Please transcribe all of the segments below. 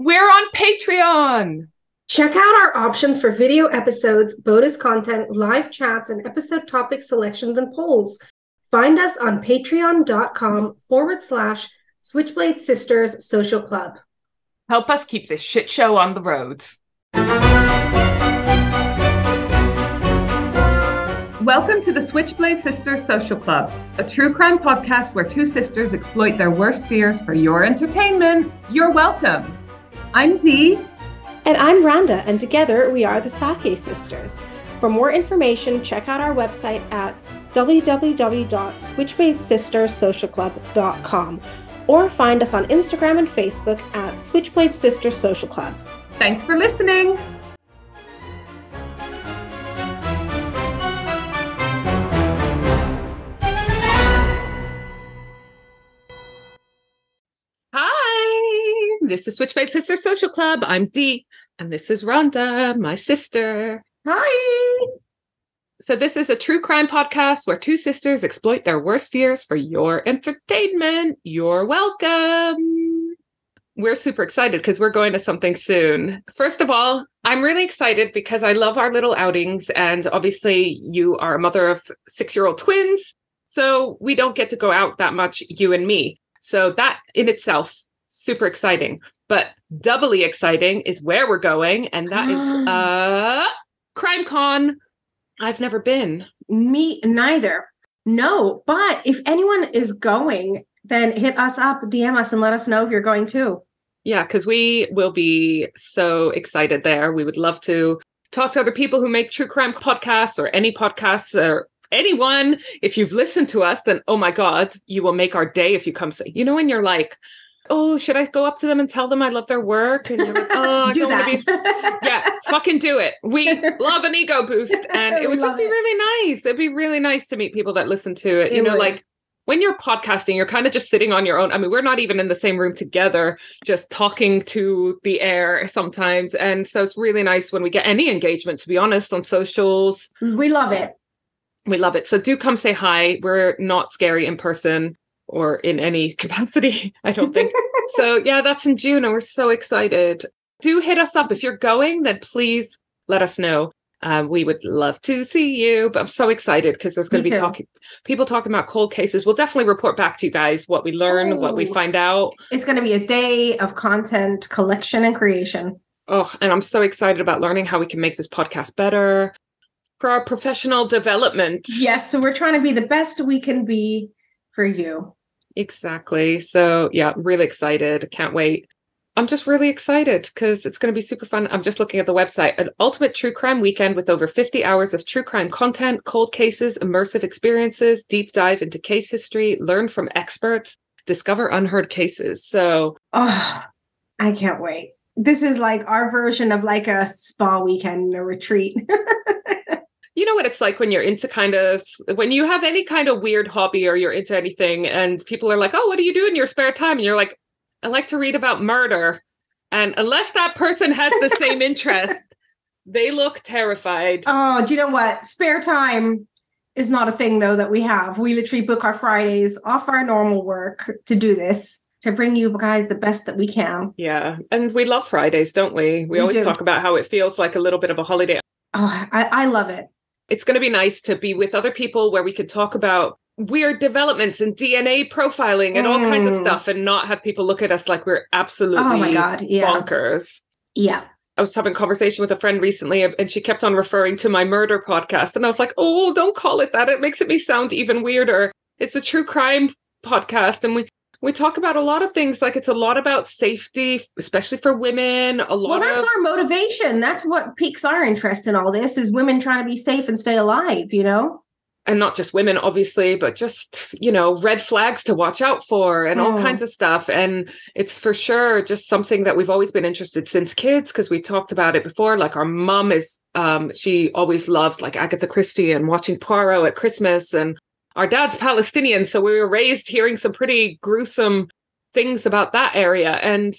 We're on Patreon. Check out our options for video episodes, bonus content, live chats, and episode topic selections and polls. Find us on patreon.com forward slash Switchblade Sisters Social Club. Help us keep this shit show on the road. Welcome to the Switchblade Sisters Social Club, a true crime podcast where two sisters exploit their worst fears for your entertainment. You're welcome. I'm Dee. And I'm Randa, and together we are the Safieh Sisters. For more information, check out our website at www.switchbladesistersocialclub.com or find us on Instagram and Facebook at Switchblade Sisters Social Club. Thanks for listening. This is Switchblade Sister Social Club. I'm Dee, and this is Randa, my sister. Hi. So, this is a true crime podcast where two sisters exploit their worst fears for your entertainment. You're welcome. We're super excited because we're going to something soon. First of all, I'm really excited because I love our little outings. And obviously, you are a mother of six year old twins. So, we don't get to go out that much, you and me. So, that in itself, super exciting. But doubly exciting is where we're going. And that is uh, Crime Con I've never been. Me neither. No, but if anyone is going, then hit us up, DM us, and let us know if you're going too. Yeah, because we will be so excited there. We would love to talk to other people who make true crime podcasts or any podcasts or anyone. If you've listened to us, then oh my God, you will make our day if you come say, you know, when you're like, oh, should I go up to them and tell them I love their work? And you're like, oh, I Do that. be yeah, fucking do it. We love an ego boost. And it would just be it. really nice. It'd be really nice to meet people that listen to it. you know, would. like when you're podcasting, you're kind of just sitting on your own. I mean, we're not even in the same room together, just talking to the air sometimes. And so it's really nice when we get any engagement, to be honest, on socials. we love it. We love it. So do come say hi. We're not scary in person or in any capacity, I don't think. so yeah, that's in June and we're so excited. Do hit us up. If you're going, then please let us know. Um, we would love to see you, but I'm so excited because there's going to be too. talking people talking about cold cases. We'll definitely report back to you guys what we learn, what we find out. It's going to be a day of content collection and creation. Oh, and I'm so excited about learning how we can make this podcast better for our professional development. Yes, so we're trying to be the best we can be for you. Exactly. So, yeah, really excited. Can't wait. I'm just really excited because it's going to be super fun. I'm just looking at the website. An ultimate true crime weekend with over 50 hours of true crime content, cold cases, immersive experiences, deep dive into case history, learn from experts, discover unheard cases. So, Oh, I can't wait. This is like our version of like a spa weekend, a retreat. you know what it's like when you're into kind of when you have any kind of weird hobby or you're into anything and people are like, "Oh, what do you do in your spare time?" and you're like, "I like to read about murder." And unless that person has the same interest, they look terrified. oh, do you know what? Spare time is not a thing though that we have. We literally book our Fridays off our normal work to do this, to bring you guys the best that we can. Yeah. And we love Fridays, don't we? We, We always do. talk about how it feels like a little bit of a holiday. Oh, I, I love it. It's going to be nice to be with other people where we can talk about weird developments and DNA profiling and all kinds of Mm. stuff and not have people look at us like we're absolutely Oh my God. Yeah. bonkers. Yeah. I was having a conversation with a friend recently and she kept on referring to my murder podcast. And I was like, oh, don't call it that. It makes it me sound even weirder. It's a true crime podcast. And we, we talk about a lot of things. Like it's a lot about safety, especially for women. A lot Well, that's of our motivation. That's what piques our interest in all this is women trying to be safe and stay alive, you know? and not just women obviously but just you know red flags to watch out for and all Mm. kinds of stuff and it's for sure just something that we've always been interested since kids because we talked about it before like our mom is um she always loved like agatha christie and watching poirot at christmas and our dad's palestinian so we were raised hearing some pretty gruesome things about that area and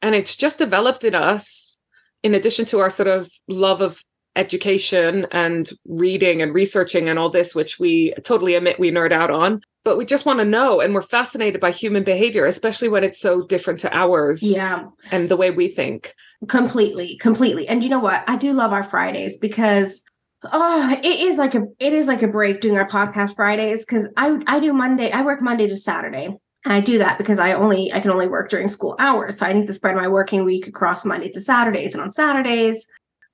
and it's just developed in us in addition to our sort of love of education and reading and researching and all this, which we totally admit we nerd out on. But we just want to know, and we're fascinated by human behavior, especially when it's so different to ours Yeah, and the way we think. completely, completely. And you know what? I do love our Fridays because oh, it is like a it is like a break doing our podcast Fridays because I I do Monday, I work Monday to Saturday. And I do that because I only I can only work during school hours. So I need to spread my working week across Monday to Saturdays. And on Saturdays,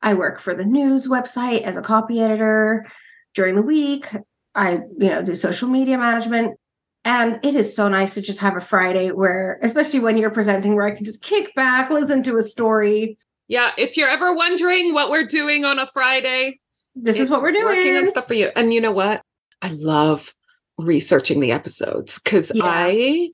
I work for the news website as a copy editor. During the week, I, you know, do social media management. And it is so nice to just have a Friday where, especially when you're presenting, where I can just kick back, listen to a story. Yeah, if you're ever wondering what we're doing on a Friday, This is what we're doing. Working on stuff for you. And you know what? I love researching the episodes because Yeah. I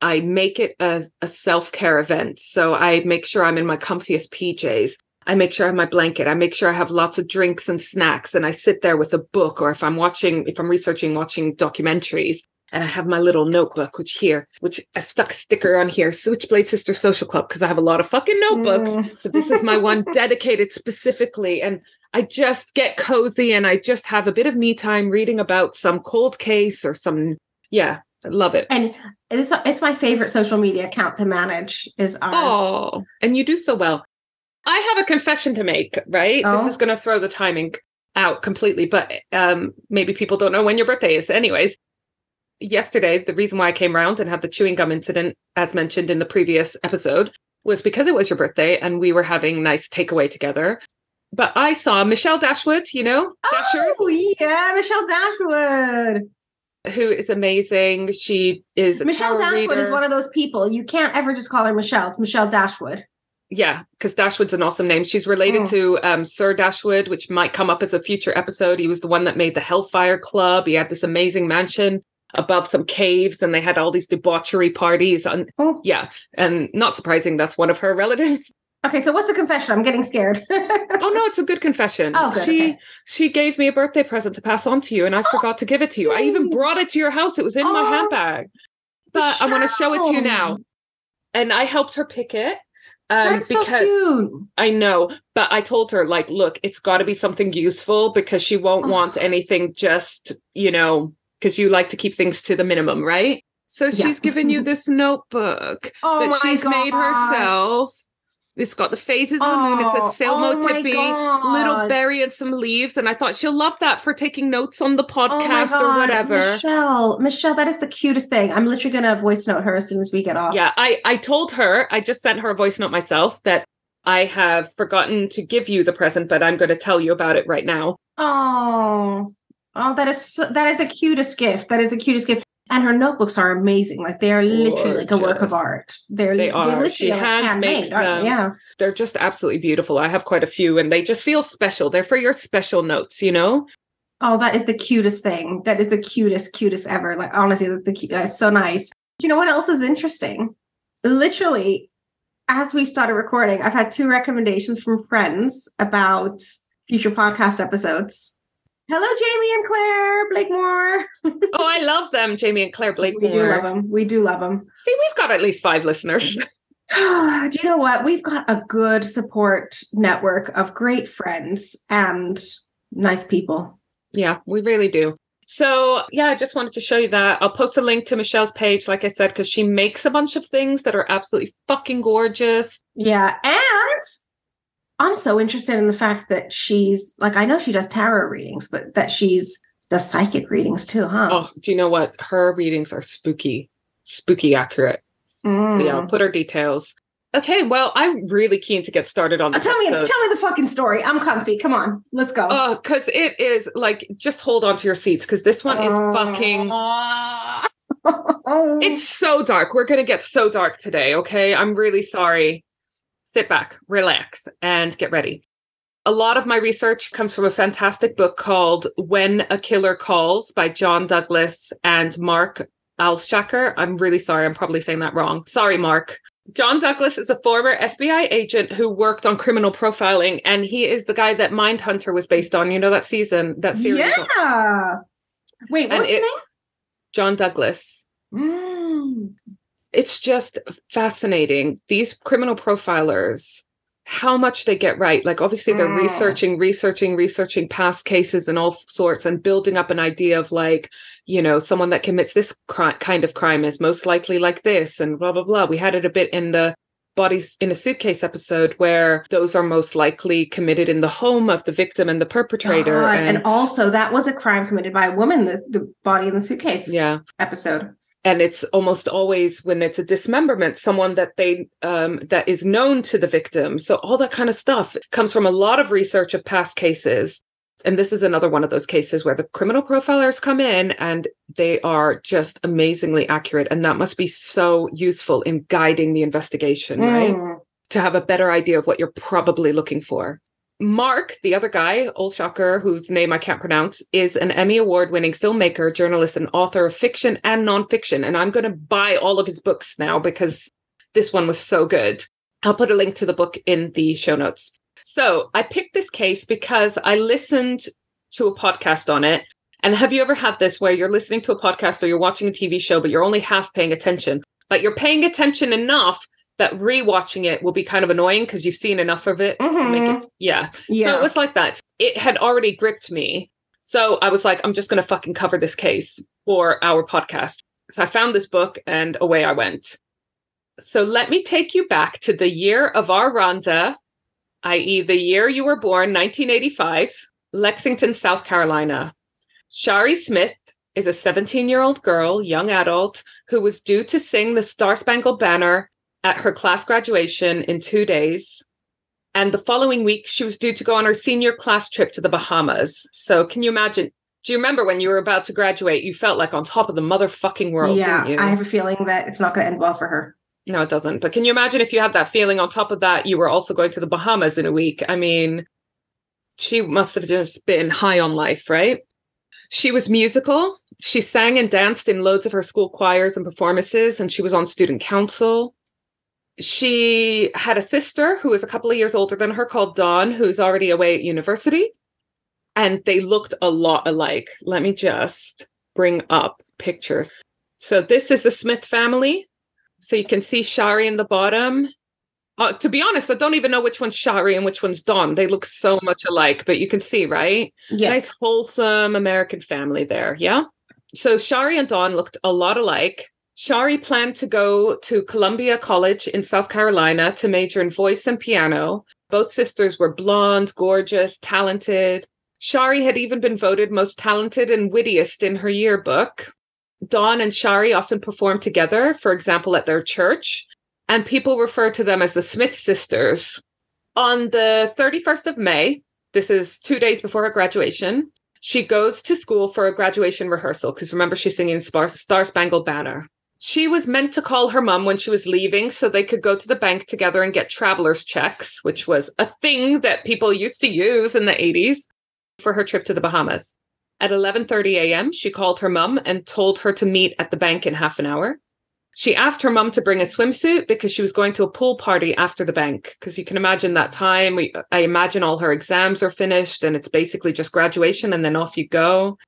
I make it a, a self-care event. So I make sure I'm in my comfiest PJs. I make sure I have my blanket. I make sure I have lots of drinks and snacks. And I sit there with a book, or if I'm watching, if I'm researching, watching documentaries, and I have my little notebook, which here, which I've stuck a sticker on here, Switchblade Sister Social Club, because I have a lot of fucking notebooks. Mm. So this is my one dedicated specifically. And I just get cozy and I just have a bit of me time reading about some cold case or some, yeah, I love it. And it's it's my favorite social media account to manage is ours. Oh, and you do so well. I have a confession to make, right? Oh. This is going to throw the timing out completely, but um, maybe people don't know when your birthday is. Anyways, yesterday, the reason why I came around and had the chewing gum incident, as mentioned in the previous episode, was because it was your birthday and we were having nice takeaway together. But I saw Michelle Dashwood, you know, Dashers, Oh yeah, Michelle Dashwood. who is amazing. She is Michelle Dashwood is one of those people you can't ever just call her Michelle. It's Michelle Dashwood. Yeah, because Dashwood's an awesome name. She's related Oh. to um, Sir Dashwood, which might come up as a future episode. He was the one that made the Hellfire Club. He had this amazing mansion above some caves, and they had all these debauchery parties. And Oh. yeah, and not surprising, that's one of her relatives. Okay, so what's the confession? I'm getting scared. Oh no, it's a good confession. Oh, good, she okay. she gave me a birthday present to pass on to you, and I forgot to give it to you. I even Oh. brought it to your house. It was in my Oh. handbag, but I want to show it to you now. And I helped her pick it. Um, That's so because cute. I know, but I told her, like, look, it's got to be something useful because she won't want anything just, you know, because you like to keep things to the minimum, right? So Yeah. she's given you this notebook Oh that my she's made herself. It's got the phases of the moon. It Oh, says Selmo oh Tippy, little berry and some leaves. And I thought she'll love that for taking notes on the Oh podcast or whatever. Michelle, Michelle, that is the cutest thing. I'm literally gonna voice note her as soon as we get off. Yeah, I, I told her, I just sent her a voice note myself that I have forgotten to give you the present, but I'm going to tell you about it right now. Oh, oh, that is so, that is the cutest gift. That is the cutest gift. And her notebooks are amazing. Like they are literally like a work of art. They're They they're literally She like hand handmade, makes them. they? Yeah. They're just absolutely beautiful. I have quite a few and they just feel special. They're for your special notes, you know? Oh, that is the cutest thing. That is the cutest, cutest ever. Like honestly, the, the that's so nice. Do you know what else is interesting? Literally, as we started recording, I've had two recommendations from friends about future podcast episodes. Hello, Jamie and Claire Blakemore. Oh, I love them, Jamie and Claire Blake. We do love them. We do love them. See, we've got at least five listeners. do you know what? We've got a good support network of great friends and nice people. yeah, we really do. So, yeah, I just wanted to show you that. I'll post a link to Michelle's page, like I said, because she makes a bunch of things that are absolutely fucking gorgeous. Yeah. And I'm so interested in the fact that she's like, I know she does tarot readings, but that she's does psychic readings too, huh? Oh, do you know what? Her readings are spooky, spooky accurate. So, yeah, I'll Mm. put her details. Okay, well, I'm really keen to get started on Uh, this. tell me, episode. tell me the fuking story. I'm comfy. Come on, let's go. Oh, because it is like just hold on to your seats because this one is fucking. Oh. It's so dark. We're gonna get so dark today. Okay, I'm really sorry. Sit back, relax, and get ready. A lot of my research comes from a fantastic book called When a Killer Calls by John Douglas and Mark Olshaker. I'm really sorry. I'm probably saying that wrong. Sorry, Mark. John Douglas is a former FBI agent who worked on criminal profiling, and he is the guy that Mindhunter was based on. You know that season, that series. yeah. Wait, what's his it- John Douglas. Mm. It's just fascinating. These criminal profilers how much they get right. Like obviously they're Mm. researching, researching, researching past cases and all sorts and building up an idea of like, you know, someone that commits this cri- kind of crime is most likely like this and blah blah blah. We had it a bit in the bodies in a suitcase episode where those are most likely committed in the home of the victim and the perpetrator God, and, and also that was a crime committed by a woman, the, the body in the suitcase yeah. episode. And it's almost always when it's a dismemberment someone that they um, that is known to the victim so all that kind of stuff comes from a lot of research of past cases and this is another one of those cases where the criminal profilers come in and they are just amazingly accurate and that must be so useful in guiding the investigation right Mm. to have a better idea of what you're probably looking for. Mark, the other guy, Olshaker, whose name I can't pronounce, is an Emmy Award winning filmmaker, journalist, and author of fiction and nonfiction. And I'm going to buy all of his books now because this one was so good. I'll put a link to the book in the show notes. So I picked this case because I listened to a podcast on it. And have you ever had this where you're listening to a podcast or you're watching a TV show, but you're only half paying attention, but you're paying attention enough that rewatching it will be kind of annoying because you've seen enough of it to make mm-hmm. it yeah. Yeah. So it was like that. It had already gripped me. So I was like, I'm just gonna fucking cover this case for our podcast. So I found this book and away I went. So let me take you back to the year of our Randa, i.e., the year you were born, 1985, Lexington, South Carolina. Shari Smith is a 17 year old girl, young adult, who was due to sing the Star Spangled Banner at her class graduation in two days. And the following week, she was due to go on her senior class trip to the Bahamas. So, can you imagine? Do you remember when you were about to graduate? You felt like on top of the motherfucking world, yeah, didn't you? I have a feeling that it's not going to end well for her. No, it doesn't. But can you imagine if you had that feeling on top of that, you were also going to the Bahamas in a week? I mean, she must have just been high on life, right? She was musical. She sang and danced in loads of her school choirs and performances, and she was on student council. She had a sister who was a couple of years older than her called Dawn, who's already away at university. And they looked a lot alike. Let me just bring up pictures. So, this is the Smith family. So you can see Shari in the bottom. Uh, to be honest, I don't even know which one's Shari and which one's Dawn. They look so much alike, but you can see, right? Yeah. Nice, wholesome American family there. Yeah. So Shari and Dawn looked a lot alike. Shari planned to go to Columbia College in South Carolina to major in voice and piano. Both sisters were blonde, gorgeous, talented. Shari had even been voted most talented and wittiest in her yearbook. Dawn and Shari often performed together, for example, at their church, and people refer to them as the Smith sisters. On the 31st of May, this is two days before her graduation, she goes to school for a graduation rehearsal because remember, she's singing Star Spangled Banner. She was meant to call her mom when she was leaving so they could go to the bank together and get traveler's checks, which was a thing that people used to use in the 80s for her trip to the Bahamas. At 11:30 a.m., she called her mum and told her to meet at the bank in half an hour. She asked her mum to bring a swimsuit because she was going to a pool party after the bank. Because you can imagine that time. We, I imagine all her exams are finished and it's basically just graduation and then off you go.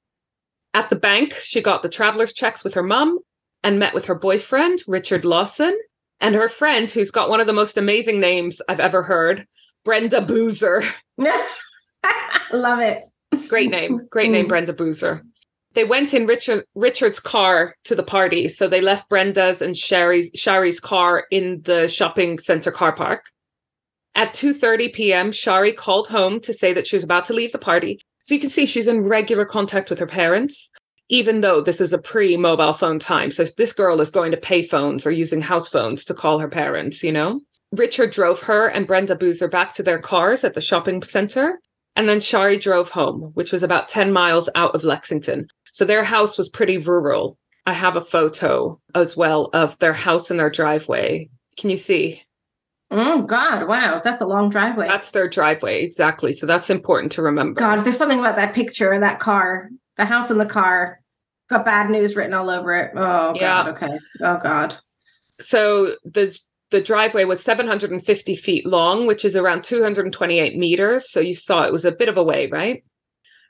At the bank, she got the traveler's checks with her mum and met with her boyfriend, Richard Lawson, and her friend, who's got one of the most amazing names I've ever heard, Brenda Boozer. Love it. Great name. Great name, Mm. Brenda Boozer. They went in Richard Richard's car to the party. So they left Brenda's and Sherry's Shari's car in the shopping center car park. At 2:30 p.m., Shari called home to say that she was about to leave the party. So you can see she's in regular contact with her parents, even though this is a pre-mobile phone time. So this girl is going to pay phones or using house phones to call her parents, you know? Richard drove her and Brenda Boozer back to their cars at the shopping center. And then Shari drove home, which was about 10 miles out of Lexington. So their house was pretty rural. I have a photo as well of their house and their driveway. Can you see? Oh God! Wow, that's a long driveway. That's their driveway, exactly. So that's important to remember. God, there's something about that picture and that car, the house in the car, got bad news written all over it. Oh God. Yeah. Okay. Oh God. So the the driveway was 750 feet long, which is around 228 meters. So you saw it was a bit of a way, right?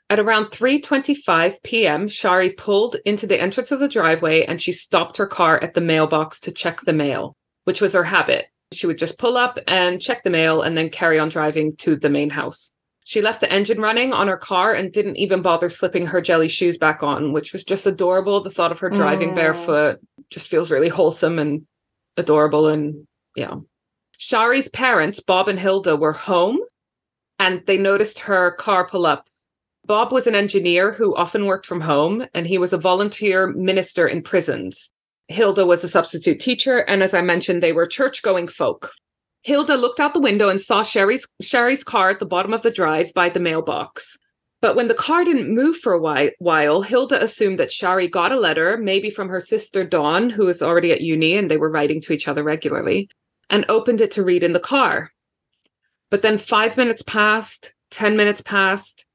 At around 3:25 p.m., Shari pulled into the entrance of the driveway and she stopped her car at the mailbox to check the mail, which was her habit. She would just pull up and check the mail and then carry on driving to the main house. She left the engine running on her car and didn't even bother slipping her jelly shoes back on, which was just adorable. The thought of her driving Mm. barefoot just feels really wholesome and adorable. And yeah. Shari's parents, Bob and Hilda, were home and they noticed her car pull up. Bob was an engineer who often worked from home and he was a volunteer minister in prisons. Hilda was a substitute teacher, and as I mentioned, they were church going folk. Hilda looked out the window and saw Shari's, Shari's car at the bottom of the drive by the mailbox. But when the car didn't move for a while, Hilda assumed that Shari got a letter, maybe from her sister Dawn, who was already at uni and they were writing to each other regularly, and opened it to read in the car. But then five minutes passed, 10 minutes passed.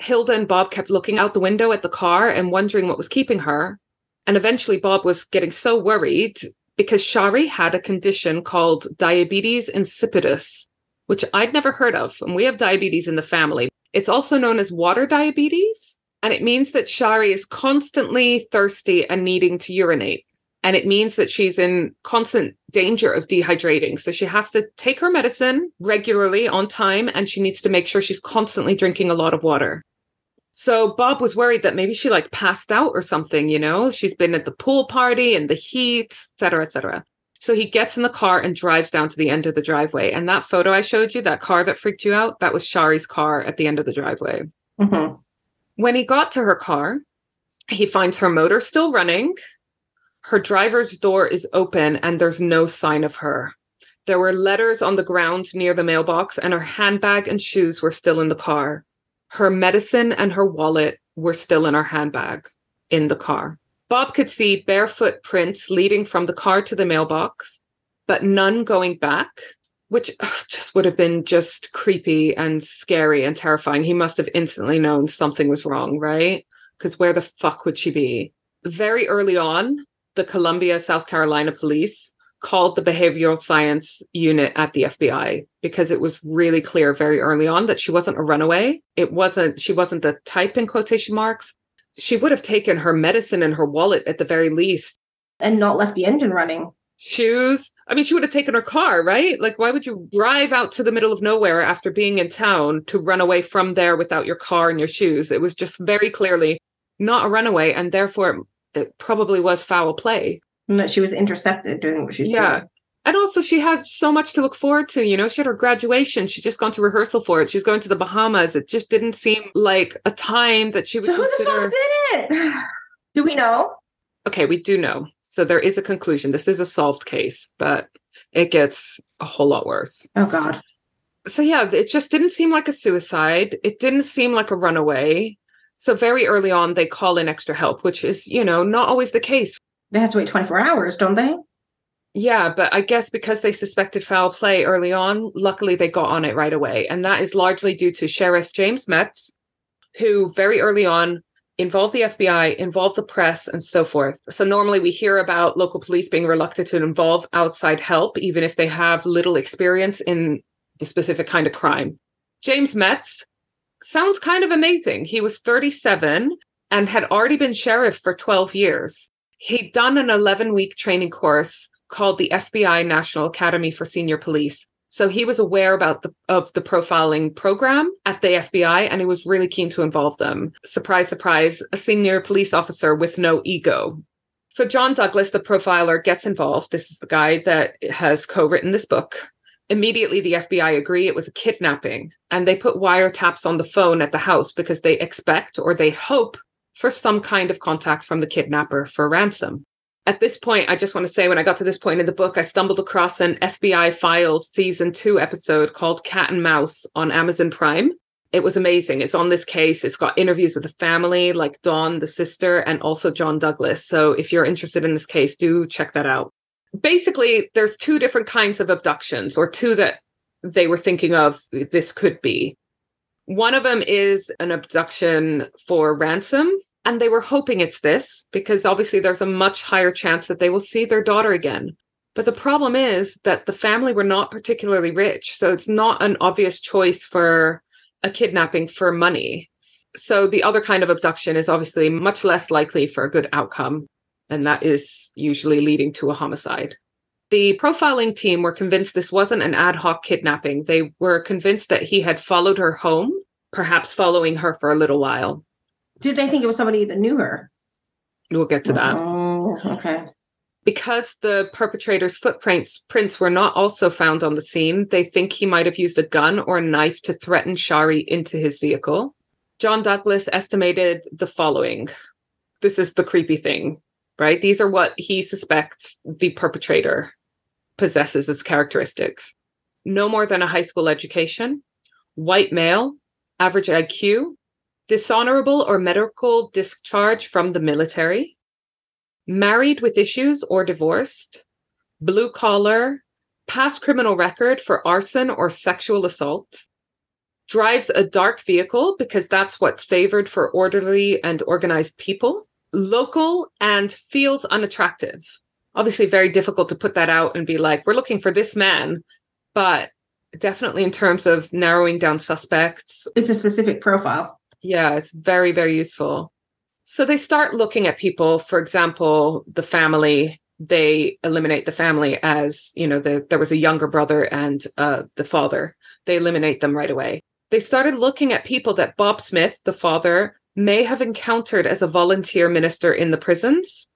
Hilda and Bob kept looking out the window at the car and wondering what was keeping her. And eventually, Bob was getting so worried because Shari had a condition called diabetes insipidus, which I'd never heard of. And we have diabetes in the family. It's also known as water diabetes. And it means that Shari is constantly thirsty and needing to urinate. And it means that she's in constant danger of dehydrating. So she has to take her medicine regularly on time and she needs to make sure she's constantly drinking a lot of water. So Bob was worried that maybe she like passed out or something, you know? She's been at the pool party and the heat, et cetera, et cetera. So he gets in the car and drives down to the end of the driveway. And that photo I showed you, that car that freaked you out, that was Shari's car at the end of the driveway. Mm-hmm. When he got to her car, he finds her motor still running. Her driver's door is open and there's no sign of her. There were letters on the ground near the mailbox, and her handbag and shoes were still in the car. Her medicine and her wallet were still in her handbag in the car. Bob could see barefoot prints leading from the car to the mailbox, but none going back, which ugh, just would have been just creepy and scary and terrifying. He must have instantly known something was wrong, right? Because where the fuck would she be? Very early on, the Columbia, South Carolina police called the behavioral science unit at the FBI because it was really clear very early on that she wasn't a runaway. It wasn't, she wasn't the type in quotation marks. She would have taken her medicine and her wallet at the very least. And not left the engine running. Shoes. I mean, she would have taken her car, right? Like, why would you drive out to the middle of nowhere after being in town to run away from there without your car and your shoes? It was just very clearly not a runaway, and therefore it probably was foul play. And that she was intercepted doing what she was Yeah. doing. And also, she had so much to look forward to. You know, she had her graduation. She'd just gone to rehearsal for it. She's going to the Bahamas. It just didn't seem like a time that she would So who the fuck did it? Do we know? okay, we do know. So there is a conclusion. This is a solved case, but it gets a whole lot worse. Oh God. So yeah, it just didn't seem like a suicide. It didn't seem like a runaway. So very early on, they call in extra help, which is, you know, not always the case. They have to wait 24 hours, don't they? Yeah, but I guess because they suspected foul play early on, luckily they got on it right away. And that is largely due to Sheriff James Metts, who very early on involved the FBI, involved the press, and so forth. So normally we hear about local police being reluctant to involve outside help, even if they have little experience in the specific kind of crime. James Metts sounds kind of amazing. He was 37 and had already been sheriff for 12 years. He'd done an 11 week training course called the FBI National Academy for Senior Police. So he was aware about the of the profiling program at the FBI and he was really keen to involve them. Surprise, surprise, a senior police officer with no ego. So John Douglas, the profiler, gets involved. This is the guy that has co-written this book. Immediately the FBI agree it was a kidnapping and they put wiretaps on the phone at the house because they expect or they hope for some kind of contact from the kidnapper for ransom at this point, I just want to say when I got to this point in the book, I stumbled across an FBI Files season two episode called Cat and Mouse on Amazon Prime. It was amazing. It's on this case. It's got interviews with the family, like Dawn, the sister, and also John Douglas. So if you're interested in this case, do check that out. Basically, there's two different kinds of abductions, or two that they were thinking of this could be. One of them is an abduction for ransom, and they were hoping it's this because obviously there's a much higher chance that they will see their daughter again. But the problem is that the family were not particularly rich. So it's not an obvious choice for a kidnapping for money. So the other kind of abduction is obviously much less likely for a good outcome. And that is usually leading to a homicide. The profiling team were convinced this wasn't an ad hoc kidnapping. They were convinced that he had followed her home, perhaps following her for a little while. Did they think it was somebody that knew her? We'll get to that. Oh, okay. Because the perpetrator's footprints prints were not also found on the scene, they think he might have used a gun or a knife to threaten Shari into his vehicle. John Douglas estimated the following. This is the creepy thing, right? These are what he suspects the perpetrator possesses as characteristics. No more than a high school education, white male, average IQ, dishonorable or medical discharge from the military, married with issues or divorced, blue collar, past criminal record for arson or sexual assault, drives a dark vehicle because that's what's favored for orderly and organized people, local and feels unattractive. Obviously, very difficult to put that out and be like, we're looking for this man, but definitely in terms of narrowing down suspects. It's a specific profile. Yeah, it's very, very useful. So they start looking at people, for example, the family. They eliminate the family as, you know, the, there was a younger brother and uh, the father. They eliminate them right away. They started looking at people that Bob Smith, the father, may have encountered as a volunteer minister in the prisons,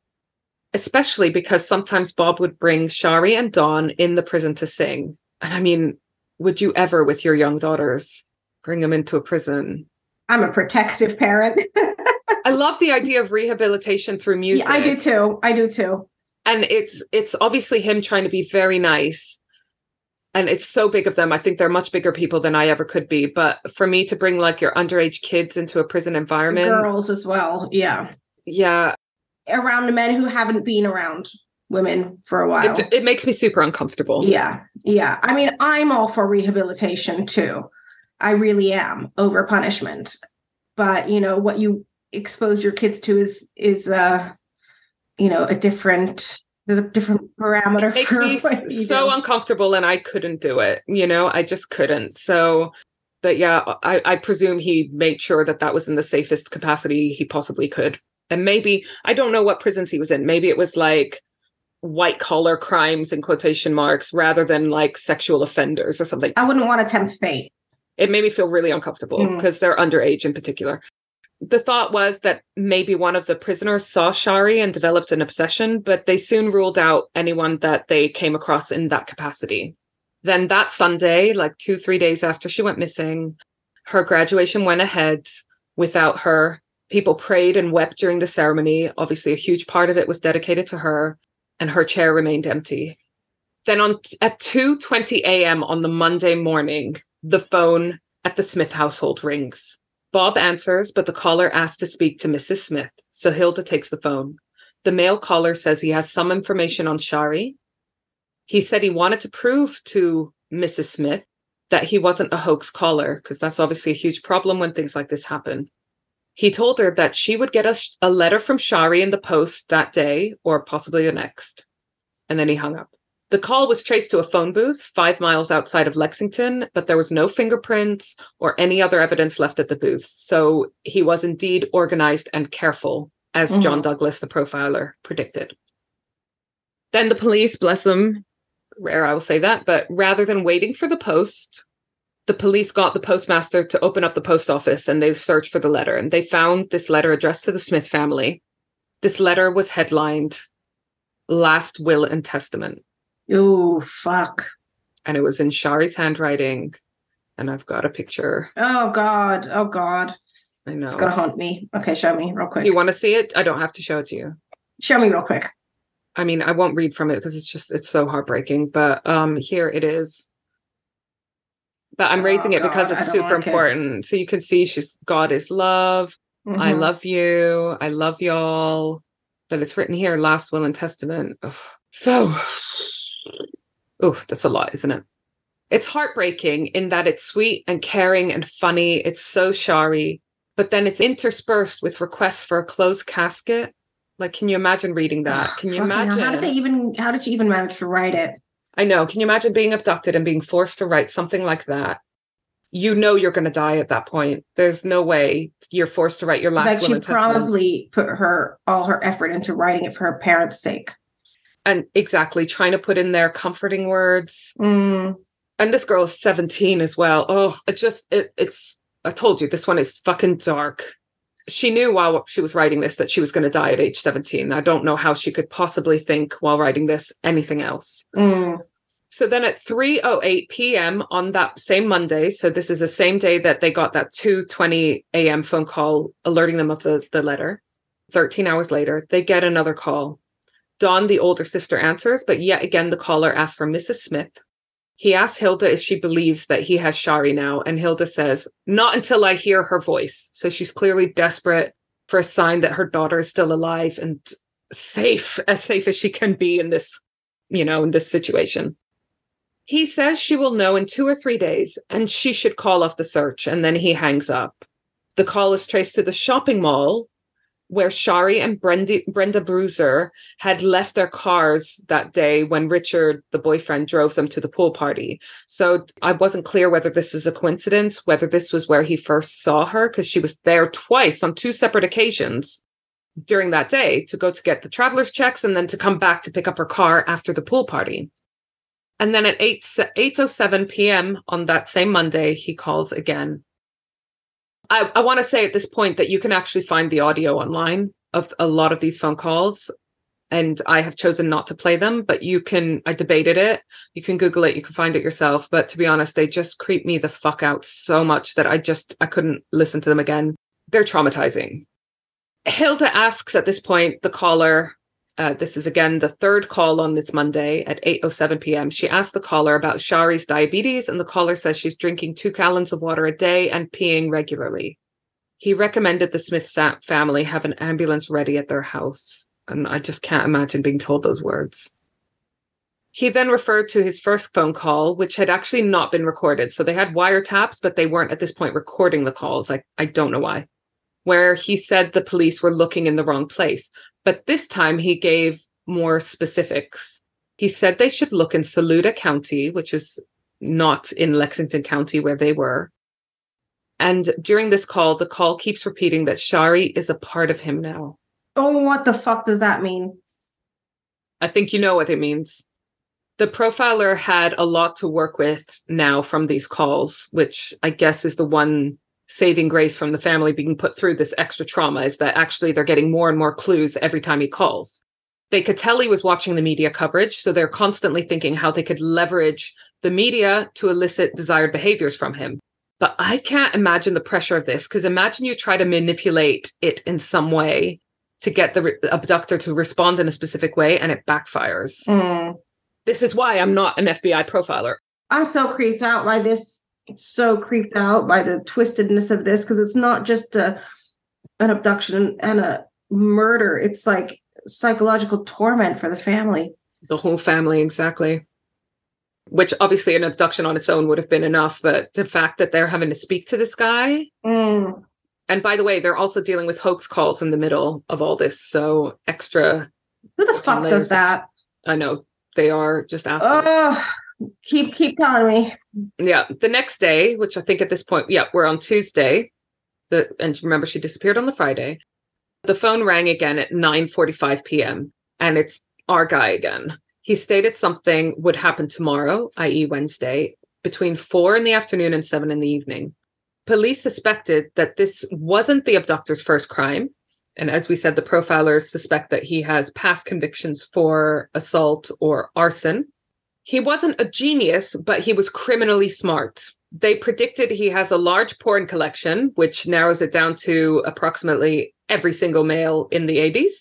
especially because sometimes Bob would bring Shari and Dawn in the prison to sing. And I mean, would you ever, with your young daughters, bring them into a prison? I'm a protective parent. I love the idea of rehabilitation through music. Yeah, I do too. I do too. And it's it's obviously him trying to be very nice. And it's so big of them. I think they're much bigger people than I ever could be. But for me to bring like your underage kids into a prison environment, Girls as well. Yeah. yeah, Around men who haven't been around women for a while. it, it makes me super uncomfortable. Yeah. Yeah. I mean, I'm all for rehabilitation too. I really am over punishment. But, you know, what you expose your kids to is is uh you know, a different there's a different parameter It makes for me so do. uncomfortable and I couldn't do it. You know, I just couldn't. So but yeah, I, I presume he made sure that that was in the safest capacity he possibly could. And maybe I don't know what prisons he was in. Maybe it was like white collar crimes in quotation marks rather than like sexual offenders or something. I wouldn't want to tempt fate. It made me feel really uncomfortable Mm. because they're underage in particular. The thought was that maybe one of the prisoners saw Shari and developed an obsession, but they soon ruled out anyone that they came across in that capacity. Then that Sunday, like two, three days after she went missing, her graduation went ahead without her. People prayed and wept during the ceremony. Obviously, a huge part of it was dedicated to her, and her chair remained empty. Then on at 2:20 a.m. on the Monday morning, the phone at the Smith household rings. Bob answers, but the caller asks to speak to Mrs. Smith, so Hilda takes the phone. The male caller says he has some information on Shari. He said he wanted to prove to Mrs. Smith that he wasn't a hoax caller, because that's obviously a huge problem when things like this happen. He told her that she would get a, sh- a letter from Shari in the post that day or possibly the next. And then he hung up. The call was traced to a phone booth five miles outside of Lexington, but there was no fingerprints or any other evidence left at the booth. So he was indeed organized and careful, as mm-hmm. John Douglas, the profiler, predicted. Then the police, bless them, rare I will say that, but rather than waiting for the post, the police got the postmaster to open up the post office and they searched for the letter and they found this letter addressed to the Smith family. This letter was headlined Last Will and Testament Oh fuck. and it was in Shari's handwriting. And I've got a picture. Oh god. Oh god. I know. It's gonna haunt me. Okay, show me real quick. Do you want to see it? I don't have to show it to you. show me real quick. I mean, I won't read from it because it's just it's so heartbreaking. But um here it is. But I'm Oh, raising it because God, it's super like it. important. So you can see she's God is love. I Mhm. love you. I love y'all. But it's written here, last will and testament. Ugh. So, oh, that's a lot, isn't it? It's heartbreaking in that it's sweet and caring and funny. It's so Shari, but then it's interspersed with requests for a closed casket. Like, can you imagine reading that? Can you imagine? How did they even? How did she even manage to write it? I know. Can you imagine being abducted and being forced to write something like that? You know you're going to die at that point. There's no way you're forced to write your last like she testament. probably put her all her effort into writing it for her parents' sake. And exactly trying to put in their comforting words. Mm. And this girl is 17 as well. Oh, it just, it, it's, I told you, this one is fucking dark. She knew while she was writing this that she was going to die at age 17. I don't know how she could possibly think while writing this anything else. Mm. So then at 3:08 p.m. on that same Monday, so this is the same day that they got that 2:20 a.m. phone call alerting them of the, the letter. 13 hours later, they get another call. Dawn, the older sister, answers, but yet again the caller asks for Mrs. Smith. He asks Hilda if she believes that he has Shari now, and Hilda says, Not until I hear her voice. So she's clearly desperate for a sign that her daughter is still alive and safe, as safe as she can be in this, you know, in this situation. He says she will know in two or three days and she should call off the search, and then he hangs up. The call is traced to the shopping mall where Shari and Brenda, Brenda Boozer had left their cars that day when Richard, the boyfriend, drove them to the pool party. So I wasn't clear whether this was a coincidence, whether this was where he first saw her, because she was there twice on two separate occasions during that day to go to get the traveler's checks and then to come back to pick up her car after the pool party. And then at 8 8:07 p.m. on that same Monday, he calls again. I, I want to say at this point that you can actually find the audio online of a lot of these phone calls. And I have chosen not to play them, but you can, I debated it. You can Google it, you can find it yourself. But to be honest, they just creep me the fuck out so much that I just, I couldn't listen to them again. They're traumatizing. Hilda asks at this point the caller, uh, this is again the third call on this Monday at 8:07 p.m. She asked the caller about Shari's diabetes, and the caller says she's drinking two gallons of water a day and peeing regularly. He recommended the Smith family have an ambulance ready at their house, and I just can't imagine being told those words. He then referred to his first phone call, which had actually not been recorded. So they had wiretaps, but they weren't at this point recording the calls. Like I don't know why. Where he said the police were looking in the wrong place. But this time he gave more specifics. He said they should look in Saluda County, which is not in Lexington County where they were. And during this call, the call keeps repeating that Shari is a part of him now. Oh, what the fuck does that mean? I think you know what it means. The profiler had a lot to work with now from these calls, which I guess is the one saving grace from the family being put through this extra trauma is that actually they're getting more and more clues every time he calls. They could tell he was watching the media coverage, so they're constantly thinking how they could leverage the media to elicit desired behaviors from him. But I can't imagine the pressure of this because imagine you try to manipulate it in some way to get the re- abductor to respond in a specific way and it backfires. Mm. This is why I'm not an FBI profiler. I'm so creeped out by this so creeped out by the twistedness of this because it's not just a an abduction and a murder it's like psychological torment for the family the whole family exactly which obviously an abduction on its own would have been enough but the fact that they're having to speak to this guy mm. and by the way they're also dealing with hoax calls in the middle of all this so extra who the fuck does that i know they are just assholes. Oh, keep keep telling me. Yeah. The next day, which I think at this point, yeah, we're on Tuesday. The, and remember, she disappeared on the Friday. The phone rang again at 9:45 p.m. and it's our guy again. He stated something would happen tomorrow, i.e., Wednesday, between four in the afternoon and seven in the evening. Police suspected that this wasn't the abductor's first crime. And as we said, the profilers suspect that he has past convictions for assault or arson. He wasn't a genius, but he was criminally smart. They predicted he has a large porn collection, which narrows it down to approximately every single male in the 80s.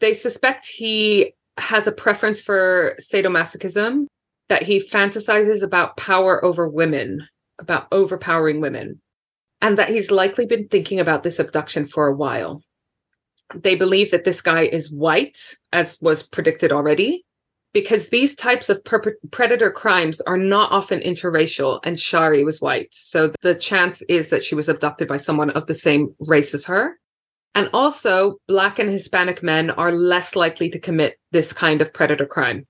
They suspect he has a preference for sadomasochism, that he fantasizes about power over women, about overpowering women, and that he's likely been thinking about this abduction for a while. They believe that this guy is white, as was predicted already, because these types of per- predator crimes are not often interracial and Shari was white. So the chance is that she was abducted by someone of the same race as her. And also, Black and Hispanic men are less likely to commit this kind of predator crime.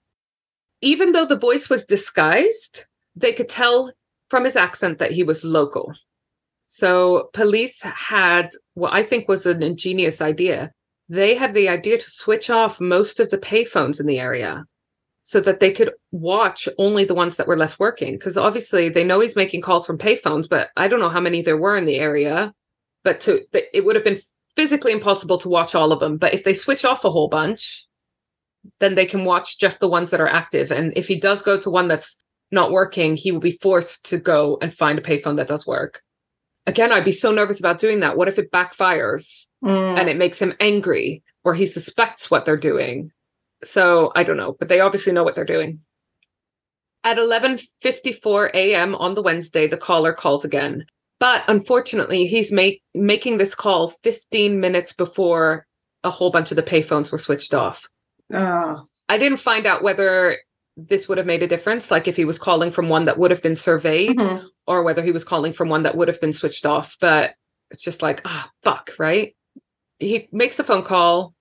Even though the voice was disguised, they could tell from his accent that he was local. So police had what I think was an ingenious idea they had the idea to switch off most of the payphones in the area so that they could watch only the ones that were left working. Because obviously they know he's making calls from payphones, but I don't know how many there were in the area. But to it would have been physically impossible to watch all of them. But if they switch off a whole bunch, then they can watch just the ones that are active. And if he does go to one that's not working, he will be forced to go and find a payphone that does work. Again, I'd be so nervous about doing that. What if it backfires Mm. and it makes him angry or he suspects what they're doing? So I don't know, but they obviously know what they're doing. At 11:54 a.m. on the Wednesday, the caller calls again. But unfortunately, he's make, making this call 15 minutes before a whole bunch of the payphones were switched off. Oh. I didn't find out whether this would have made a difference, like if he was calling from one that would have been surveyed Mhm. or whether he was calling from one that would have been switched off. But it's just like, ah, fuck, right? He makes a phone call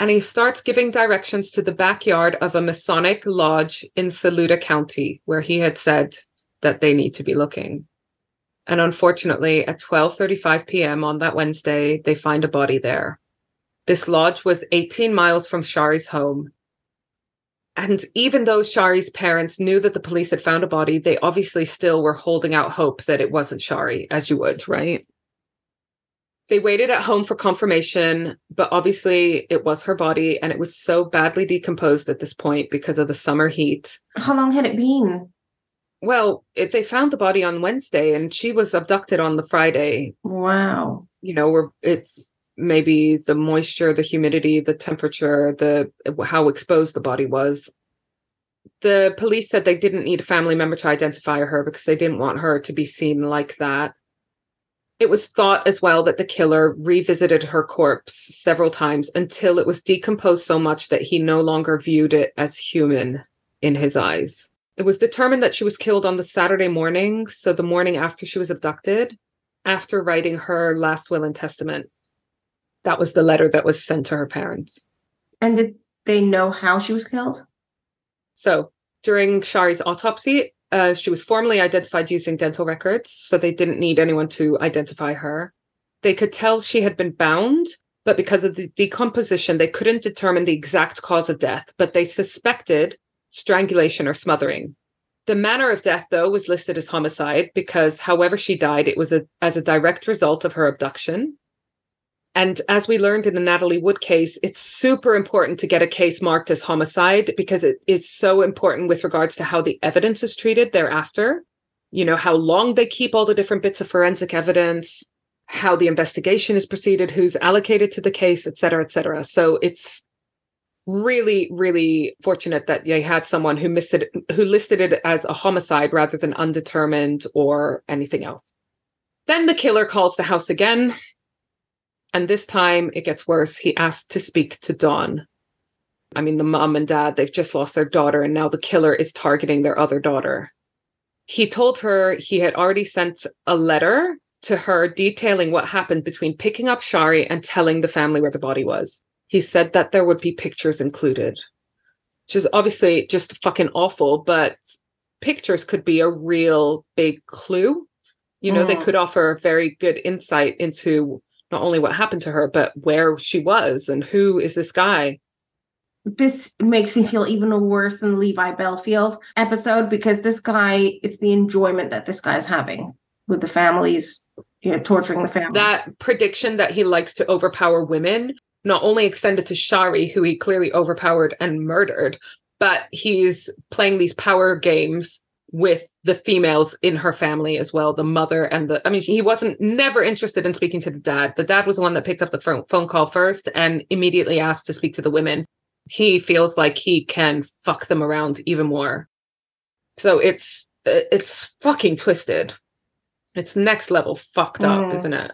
and he starts giving directions to the backyard of a Masonic lodge in Saluda County, where he had said that they need to be looking. And unfortunately, at 12:35 p.m. on that Wednesday, they find a body there. This lodge was 18 miles from Shari's home. And even though Shari's parents knew that the police had found a body, they obviously still were holding out hope that it wasn't Shari, as you would, right? They waited at home for confirmation, but obviously it was her body and it was so badly decomposed at this point because of the summer heat. How long had it been? Well, if they found the body on Wednesday and she was abducted on the Friday, Wow. you know, where it's maybe the moisture, the humidity, the temperature, the how exposed the body was. The police said they didn't need a family member to identify her because they didn't want her to be seen like that. It was thought as well that the killer revisited her corpse several times until it was decomposed so much that he no longer viewed it as human in his eyes. It was determined that she was killed on the Saturday morning, so the morning after she was abducted, after writing her last will and testament. That was the letter that was sent to her parents. And did they know how she was killed? So during Shari's autopsy, uh, she was formally identified using dental records, so they didn't need anyone to identify her. They could tell she had been bound, but because of the decomposition, they couldn't determine the exact cause of death, but they suspected strangulation or smothering. The manner of death, though, was listed as homicide because, however she died, it was a, as a direct result of her abduction. And as we learned in the Natalie Wood case, it's super important to get a case marked as homicide because it is so important with regards to how the evidence is treated thereafter. You know, how long they keep all the different bits of forensic evidence, how the investigation is proceeded, who's allocated to the case, et cetera, et cetera. So it's really, really fortunate that they had someone who listed who listed it as a homicide rather than undetermined or anything else. Then the killer calls the house again, and this time it gets worse. He asked to speak to Dawn. I mean, the mom and dad, they've just lost their daughter, and now the killer is targeting their other daughter. He told her he had already sent a letter to her detailing what happened between picking up Shari and telling the family where the body was. He said that there would be pictures included, which is obviously just fucking awful, but pictures could be a real big clue. You know, they Mm. could offer very good insight into not only what happened to her, but where she was and who is this guy. This makes me feel even worse than the Levi Bellfield episode because this guy, it's the enjoyment that this guy's having with the families, you know, torturing the family. That prediction that he likes to overpower women not only extended to Shari, who he clearly overpowered and murdered, but he's playing these power games with the females in her family as well the mother and the i mean he wasn't never interested in speaking to the dad. The dad was the one that picked up the phone, call first and immediately asked to speak to the women. He feels like he can fuck them around even more. So it's it's fucking twisted. It's next level fucked up Mm. isn't it?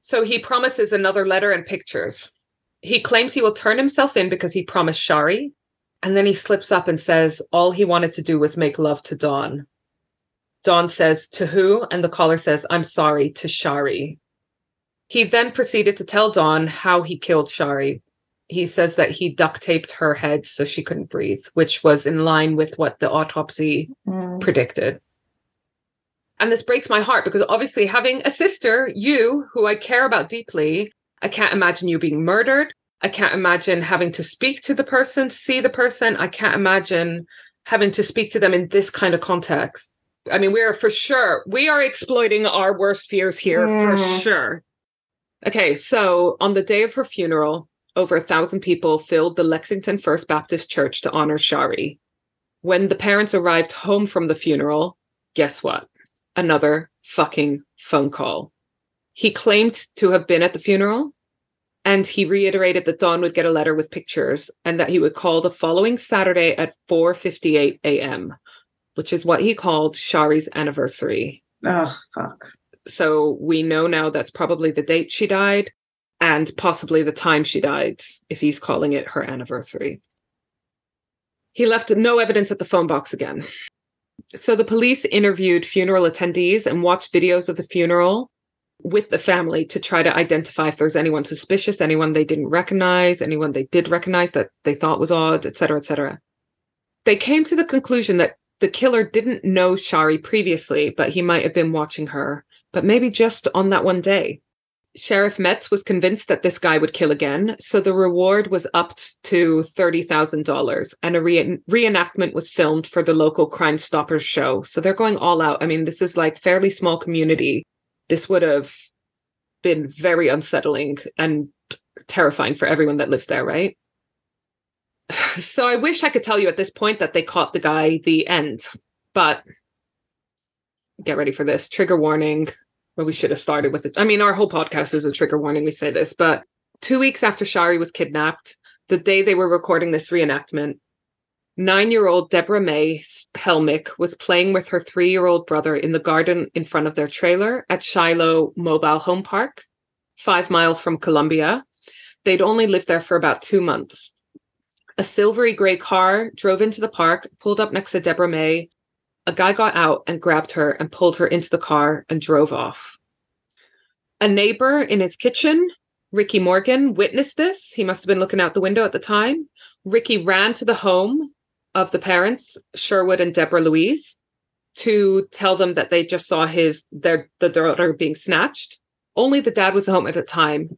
So he promises another letter and pictures. He claims he will turn himself in because he promised shari and then he slips up and says all he wanted to do was make love to Dawn. Dawn says, To who? And the caller says, I'm sorry, to Shari. He then proceeded to tell Dawn how he killed Shari. He says that he duct taped her head so she couldn't breathe, which was in line with what the autopsy Mm. predicted. And this breaks my heart because obviously, having a sister, you, who I care about deeply, I can't imagine you being murdered. I can't imagine having to speak to the person, see the person. I can't imagine having to speak to them in this kind of context. I mean, we're for sure, we are exploiting our worst fears here for sure. Okay, so on the day of her funeral, over a thousand people filled the Lexington First Baptist Church to honor Shari. When the parents arrived home from the funeral, guess what? Another fucking phone call. He claimed to have been at the funeral, and he reiterated that Dawn would get a letter with pictures and that he would call the following Saturday at 4:58 a.m., which is what he called Shari's anniversary. Oh, fuck. So we know now that's probably the date she died and possibly the time she died if he's calling it her anniversary. He left no evidence at the phone box again. So the police interviewed funeral attendees and watched videos of the funeral with the family to try to identify if there's anyone suspicious, anyone they didn't recognize, anyone they did recognize that they thought was odd, etc., etc. They came to the conclusion that the killer didn't know Shari previously, but he might have been watching her, but maybe just on that one day. Sheriff Metts was convinced that this guy would kill again, so the reward was upped to $30,000 and a re- reenactment was filmed for the local Crime Stoppers show. So they're going all out. I mean, this is like fairly small community. This would have been very unsettling and terrifying for everyone that lives there, right? So I wish I could tell you at this point that they caught the guy the end, but get ready for this trigger warning well, we should have started with it. I mean, our whole podcast is a trigger warning. We say this, but two weeks after Shari was kidnapped, the day they were recording this reenactment, nine year old Deborah May Helmick was playing with her three year old brother in the garden in front of their trailer at Shiloh Mobile Home Park, five miles from Columbia. They'd only lived there for about two months. A silvery gray car drove into the park, pulled up next to Deborah May, a guy got out and grabbed her and pulled her into the car and drove off. A neighbor in his kitchen, Ricky Morgan, witnessed this. He must have been looking out the window at the time. Ricky ran to the home of the parents, Sherwood and Deborah Louise, to tell them that they just saw his their the daughter being snatched. Only the dad was home at the time,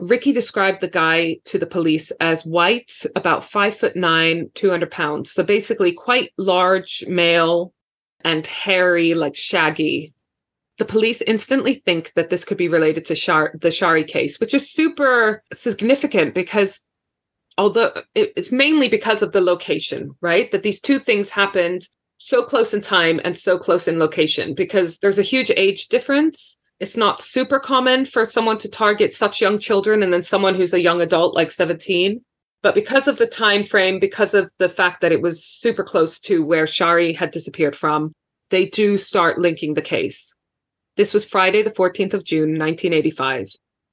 Ricky described the guy to the police as white, about five foot nine, 200 pounds. So basically, quite large male and hairy, like shaggy. The police instantly think that this could be related to the Shari case, which is super significant because although it's mainly because of the location, right? That these two things happened so close in time and so close in location because there's a huge age difference. It's not super common for someone to target such young children and then someone who's a young adult like 17 but because of the time frame because of the fact that it was super close to where shari had disappeared from they do start linking the case. This was friday the 14th of june 1985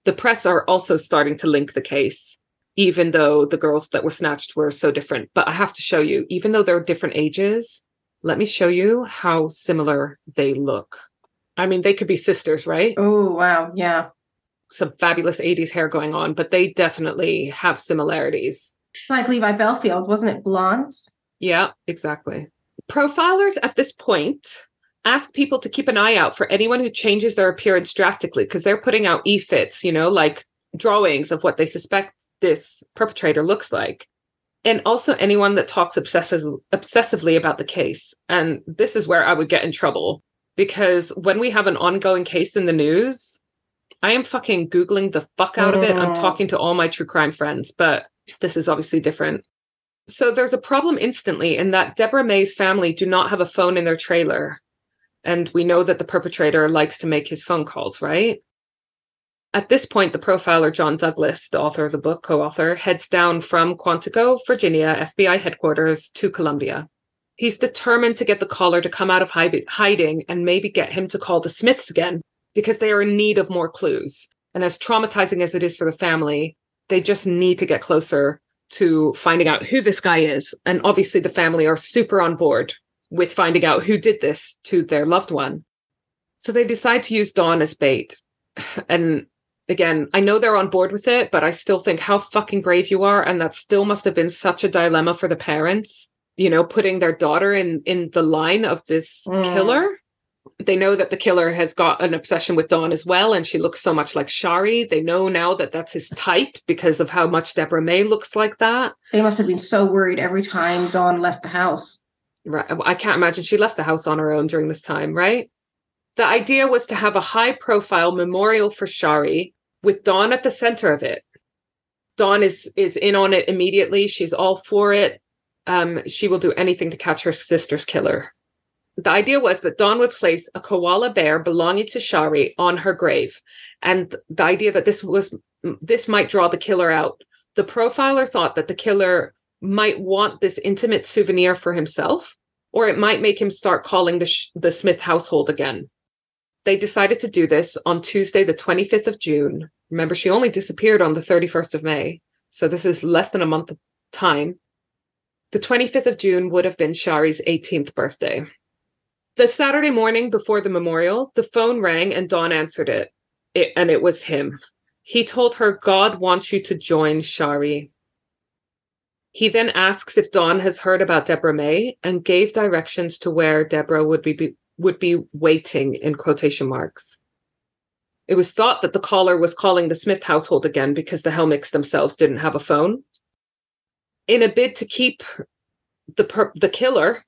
the press are also starting to link the case even though the girls that were snatched were so different but i have to show you even though they're different ages let me show you how similar they look I mean, they could be sisters, right? Oh, wow. Yeah. Some fabulous 80s hair going on, but they definitely have similarities. Like Levi Bellfield, wasn't it blondes? Yeah, exactly. Profilers at this point ask people to keep an eye out for anyone who changes their appearance drastically because they're putting out e-fits, you know, like drawings of what they suspect this perpetrator looks like. And also anyone that talks obsessive, obsessively about the case. And this is where I would get in trouble because when we have an ongoing case in the news, I am fucking Googling the fuck out of it. I'm mm. talking to all my true crime friends, but this is obviously different. So there's a problem instantly in that Deborah May's family do not have a phone in their trailer. And we know that the perpetrator likes to make his phone calls, right? At this point, the profiler John Douglas, the author of the book, co author, heads down from Quantico, Virginia, FBI headquarters to Columbia. He's determined to get the caller to come out of hiding and maybe get him to call the Smiths again because they are in need of more clues. And as traumatizing as it is for the family, they just need to get closer to finding out who this guy is. And obviously, the family are super on board with finding out who did this to their loved one. So they decide to use Dawn as bait. And again, I know they're on board with it, but I still think how fucking brave you are. And that still must have been such a dilemma for the parents you know putting their daughter in in the line of this mm. killer They know that the killer has got an obsession with Dawn as well, and she looks so much like Shari. They know now that that's his type because of how much Deborah May looks like that. They must have been so worried every time Dawn left the house. Right. I can't imagine she left the house on her own during this time, right? The idea was to have a high profile memorial for Shari with Dawn at the center of it. Dawn is is in on it immediately. She's all for it. Um, she will do anything to catch her sister's killer. The idea was that Dawn would place a koala bear belonging to Shari on her grave, and the idea that this was this might draw the killer out. The profiler thought that the killer might want this intimate souvenir for himself, or it might make him start calling the Sh- the Smith household again. They decided to do this on Tuesday, the 25th of June. Remember, she only disappeared on the 31st of May, so this is less than a month of time. The 25th of June would have been Shari's 18th birthday. The Saturday morning before the memorial, the phone rang and Dawn answered it. it and it was him. He told her, God wants you to join Shari. He then asks if Dawn has heard about Deborah May and gave directions to where Deborah would be, would be waiting in quotation marks. It was thought that the caller was calling the Smith household again because the Helmicks themselves didn't have a phone. In a bid to keep the per- the killer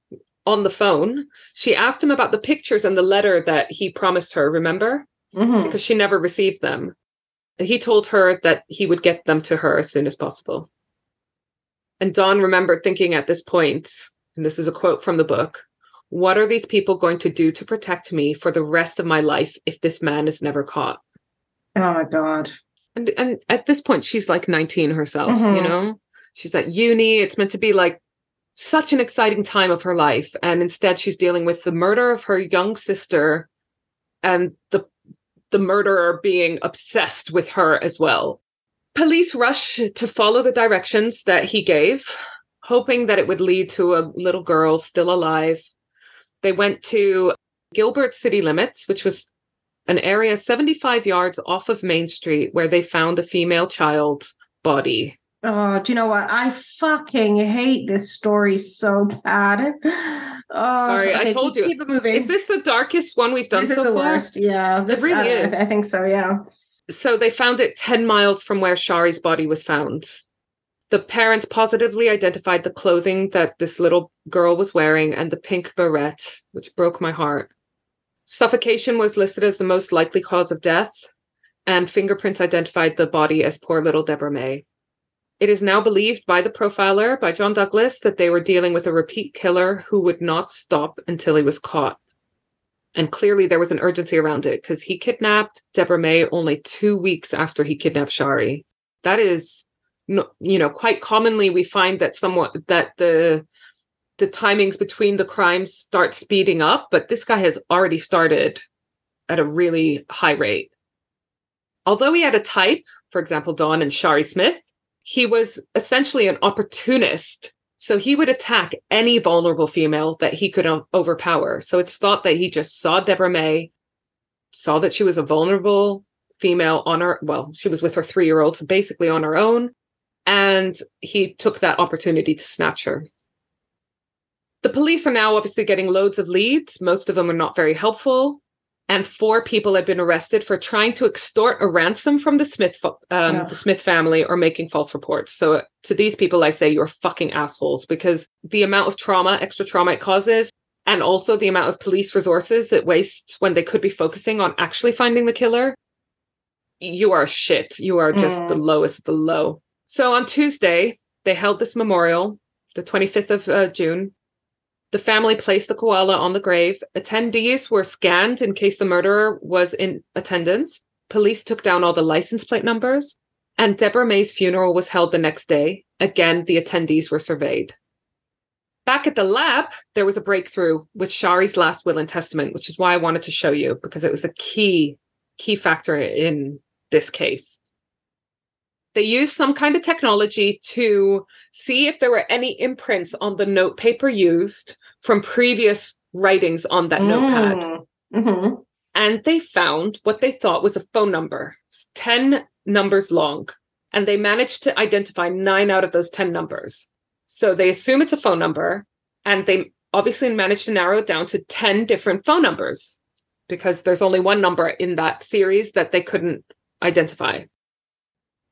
on the phone, she asked him about the pictures and the letter that he promised her, remember? Mhm. Because she never received them. He told her that he would get them to her as soon as possible. And Dawn remembered thinking at this point, and this is a quote from the book what are these people going to do to protect me for the rest of my life if this man is never caught? Oh my god. And, and at this point, she's like 19 herself, you Mhm. know? She's at uni. It's meant to be like such an exciting time of her life. And instead, she's dealing with the murder of her young sister and the the murderer being obsessed with her as well. Police rush to follow the directions that he gave, hoping that it would lead to a little girl still alive. They went to Gilbert city limits, which was an area 75 yards off of Main Street where they found a female child body. Oh, do you know what? I fucking hate this story so bad. Oh, Sorry, I told keep, you. Keep it moving. Is this the darkest one we've done this is so the far? worst. Yeah, this, really I, is. I think so. Yeah. So they found it 10 miles from where Shari's body was found. The parents positively identified the clothing that this little girl was wearing and the pink beret, which broke my heart. Suffocation was listed as the most likely cause of death, and fingerprints identified the body as poor little Deborah May. It is now believed by the profiler, by John Douglas, that they were dealing with a repeat killer who would not stop until he was caught. And clearly there was an urgency around it because he kidnapped Deborah May only two weeks after he kidnapped Shari. That is, you know, quite commonly we find that somewhat that the the timings between the crimes start speeding up, but this guy has already started at a really high rate. Although he had a type, for example, Dawn and Shari Smith, he was essentially an opportunist. So he would attack any vulnerable female that he could overpower. So it's thought that he just saw Deborah May, saw that she was a vulnerable female on her, well, she was with her three year old, so basically on her own. And he took that opportunity to snatch her. The police are now obviously getting loads of leads. Most of them are not very helpful. And four people have been arrested for trying to extort a ransom from the Smith um, Yeah. the Smith family or making false reports. So to these people, I say you're fucking assholes because the amount of trauma, extra trauma it causes, and also the amount of police resources it wastes when they could be focusing on actually finding the killer. You are shit. You are just the Mm. lowest of the low. So on Tuesday, they held this memorial, the 25th of uh, June. The family placed the koala on the grave. Attendees were scanned in case the murderer was in attendance. Police took down all the license plate numbers. And Deborah May's funeral was held the next day. Again, the attendees were surveyed. Back at the lab, there was a breakthrough with Shari's last will and testament, which is why I wanted to show you because it was a key, key factor in this case. They used some kind of technology to see if there were any imprints on the note paper used from previous writings on that notepad. Mm. Mhm. And they found what they thought was a phone number, 10 numbers long. And they managed to identify nine out of those 10 numbers. So they assume it's a phone number, and they obviously managed to narrow it down to 10 different phone numbers because there's only one number in that series that they couldn't identify.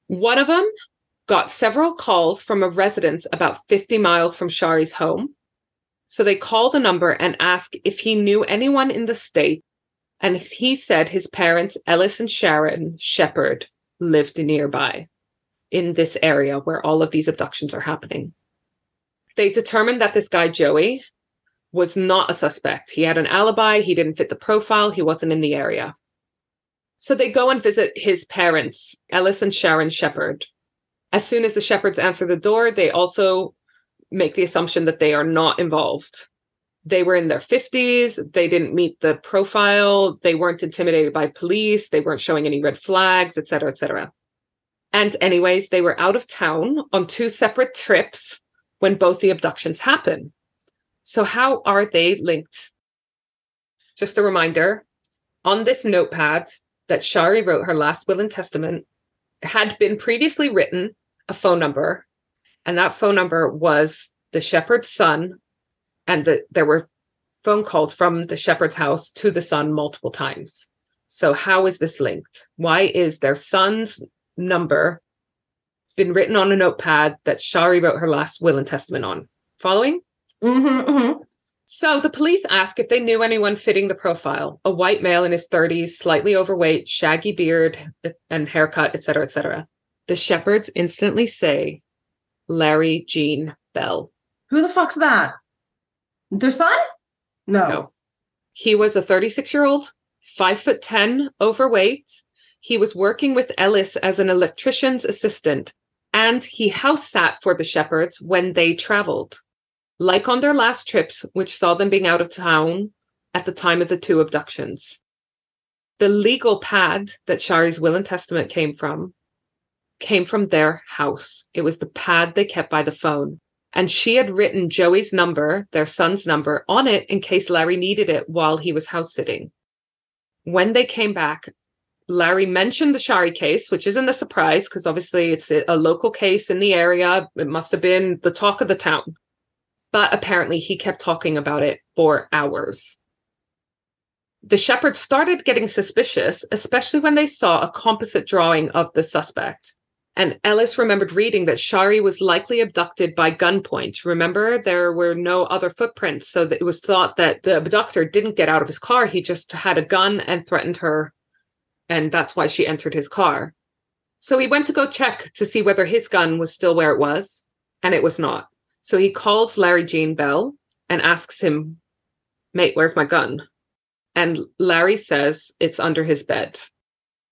One of them got several calls from a residence about 50 miles from Shari's home. So they called the number and asked if he knew anyone in the state. And he said his parents, Ellis and Sharon Shepard, lived nearby in this area where all of these abductions are happening. They determined that this guy, Joey, was not a suspect. He had an alibi, he didn't fit the profile, he wasn't in the area. So they go and visit his parents, Ellis and Sharon Shepard. As soon as the Shepherds answer the door, they also make the assumption that they are not involved. They were in their 50s, they didn't meet the profile, they weren't intimidated by police, they weren't showing any red flags, et cetera, et cetera. And anyways, they were out of town on two separate trips when both the abductions happen. So how are they linked? Just a reminder, on this notepad that Shari wrote her last will and testament had been previously written a phone number, and that phone number was the shepherd's son, and the, there were phone calls from the shepherd's house to the son multiple times. So, how is this linked? Why is their son's number been written on a notepad that Shari wrote her last will and testament on? Following? Mm-hmm, mm-hmm. So the police ask if they knew anyone fitting the profile a white male in his 30s, slightly overweight, shaggy beard uh, and haircut, etc., etc. The shepherds instantly say Larry Gene Bell. Who the fuck's that? Their son? No. No. He was a 36 year old, five foot 10, overweight. He was working with Ellis as an electrician's assistant, and he house sat for the shepherds when they traveled. Like on their last trips, which saw them being out of town at the time of the two abductions. The legal pad that Shari's will and testament came from came from their house. It was the pad they kept by the phone. And she had written Joey's number, their son's number, on it in case Larry needed it while he was house sitting. When they came back, Larry mentioned the Shari case, which isn't a surprise because obviously it's a local case in the area. It must have been the talk of the town. But apparently he kept talking about it for hours. The shepherds started getting suspicious, especially when they saw a composite drawing of the suspect. And Ellis remembered reading that Shari was likely abducted by gunpoint. Remember, there were no other footprints. So it was thought that the abductor didn't get out of his car. He just had a gun and threatened her. And that's why she entered his car. So he went to go check to see whether his gun was still where it was. And it was not. So he calls Larry Gene Bell and asks him, Mate, where's my gun? And Larry says it's under his bed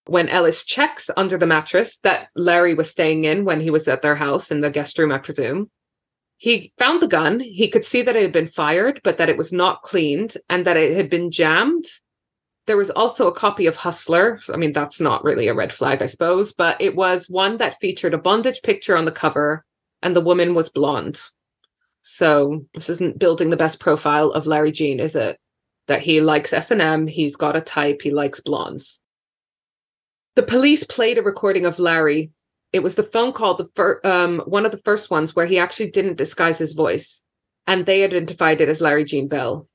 when Ellis checks under the mattress that Larry was staying in when he was at their house in the guest room, I presume, he found the gun. He could see that it had been fired, but that it was not cleaned and that it had been jammed. There was also a copy of Hustler. I mean, that's not really a red flag, I suppose, but it was one that featured a bondage picture on the cover and the woman was blonde. So this isn't building the best profile of Larry Gene, is it? That he likes S&M, he's got a type, he likes blondes. The police played a recording of Larry. It was the phone call, the fir- um, one of the first ones where he actually didn't disguise his voice, and they identified it as Larry Gene Bell.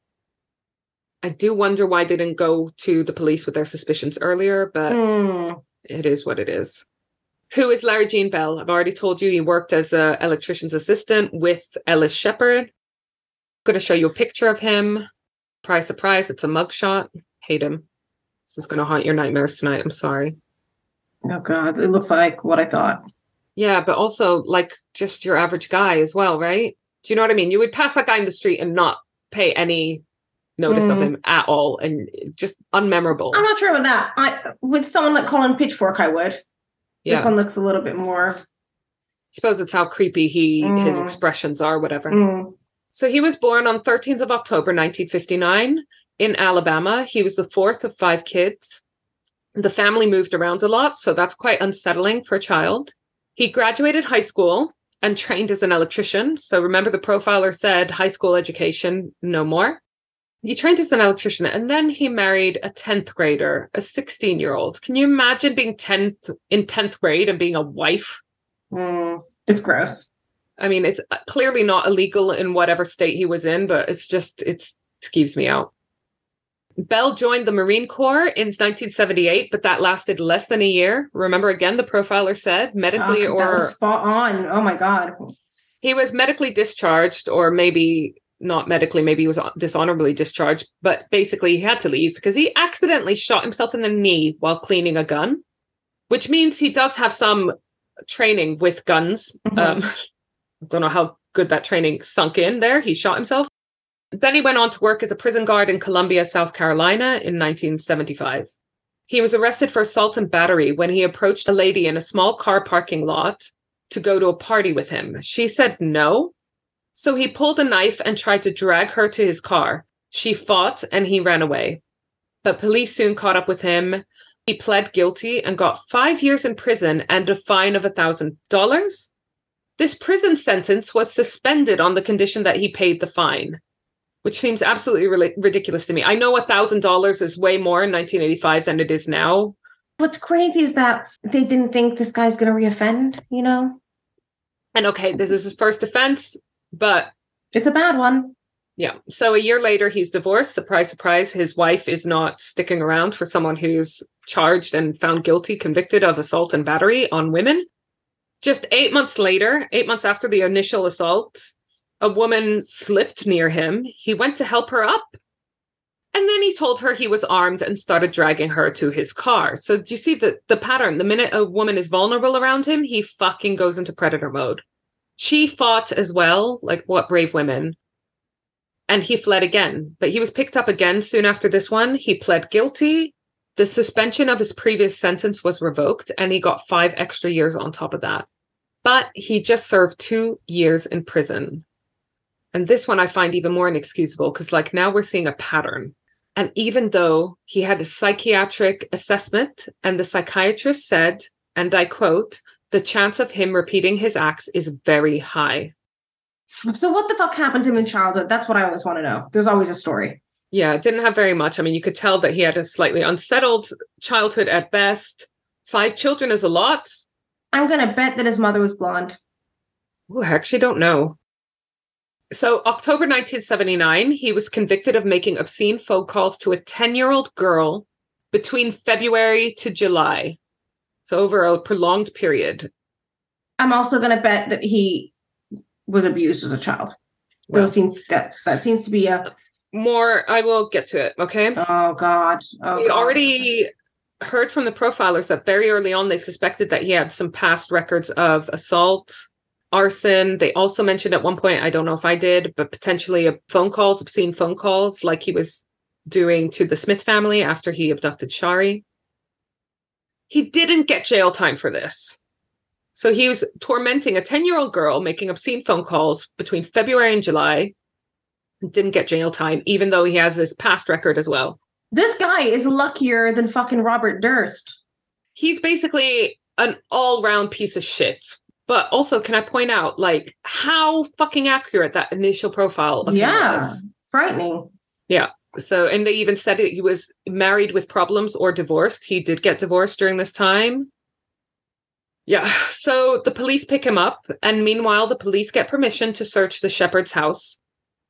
I do wonder why they didn't go to the police with their suspicions earlier, but Mm. it is what it is. Who is Larry Gene Bell? I've already told you he worked as an electrician's assistant with Ellis Shepard. I'm Going to show you a picture of him. Surprise, surprise, it's a mugshot. Hate him. This is going to haunt your nightmares tonight. I'm sorry. Oh god, it looks like what I thought. Yeah, but also like just your average guy as well, right? Do you know what I mean? You would pass that guy in the street and not pay any notice of Mm. him at all and just unmemorable. I'm not sure about that. I with someone like Colin Pitchfork, I would. This one looks a little bit more. suppose it's how creepy he his Mm. expressions are, whatever. Mm. So he was born on 13th of October 1959 in Alabama. He was the fourth of five kids. The family moved around a lot, so that's quite unsettling for a child. He graduated high school and trained as an electrician. So remember, the profiler said high school education, no more. He trained as an electrician and then he married a 10th grader, a 16 year old. Can you imagine being 10th in 10th grade and being a wife? Mm. It's gross. I mean, it's clearly not illegal in whatever state he was in, but it's just, it's, it skeeves me out. Bell joined the Marine Corps in 1978, but that lasted less than a year. Remember, again, the profiler said medically or was spot on. Oh my god. he was medically discharged, or maybe not medically, maybe he was dishonorably discharged, but basically he had to leave because he accidentally shot himself in the knee while cleaning a gun, which means he does have some training with guns. Mhm. Um, I don't know how good that training sunk in there. He shot himself. Then he went on to work as a prison guard in Columbia, South Carolina in 1975. He was arrested for assault and battery when he approached a lady in a small car parking lot to go to a party with him. She said no. So he pulled a knife and tried to drag her to his car. She fought and he ran away. But police soon caught up with him. He pled guilty and got five years in prison and a fine of a $1,000. This prison sentence was suspended on the condition that he paid the fine, which seems absolutely ri- ridiculous to me. I know $1,000 is way more in 1985 than it is now. What's crazy is that they didn't think this guy's gonna reoffend, you know? And okay, this is his first offense, but It's a bad one. Yeah. So a year later, he's divorced. Surprise, surprise. His wife is not sticking around for someone who's charged and found guilty, convicted of assault and battery on women. Just eight months later, eight months after the initial assault, a woman slipped near him. He went to help her up. And then he told her he was armed and started dragging her to his car. So do you see the, the pattern? The minute a woman is vulnerable around him, he fucking goes into predator mode. She fought as well, like what brave women and he fled again. But he was picked up again soon after this one. He pled guilty. The suspension of his previous sentence was revoked, and he got five extra years on top of that. But he just served two years in prison. And this one I find even more inexcusable because, like, now we're seeing a pattern. And even though he had a psychiatric assessment, and the psychiatrist said, and I quote, the chance of him repeating his acts is very high. So what the fuck happened to him in childhood? That's what I always want to know. There's always a story. Yeah, didn't have very much. I mean, you could tell that he had a slightly unsettled childhood at best. Five children is a lot. I'm gonna bet that his mother was blonde. Ooh, I actually don't know. So, October 1979, he was convicted of making obscene phone calls to a 10 year old girl between February to July. So, over a prolonged period. I'm also gonna bet that he was abused as a child. Well. Those seem that's that seems to be a More, I will get to it. Okay. oh god. Oh we God. already heard from the profilers that very early on they suspected that he had some past records of assault, arson. They also mentioned at one point, I don't know if I did, but potentially a phone calls, obscene phone calls, like he was doing to the Smith family after he abducted Shari. He didn't get jail time for this. So he was tormenting a 10 year old girl, making obscene phone calls between February and July. and Didn't get jail time, even though he has this past record as well. This guy is luckier than fucking Robert Durst. he's basically an all-round piece of shit. But also, can I point out, like, how fucking accurate that initial profile of him Yeah. Frightening. So, and they even said he was married with problems or divorced. He did get divorced during this time. Yeah. So the police pick him up, and meanwhile, the police get permission to search the Shepherd's house.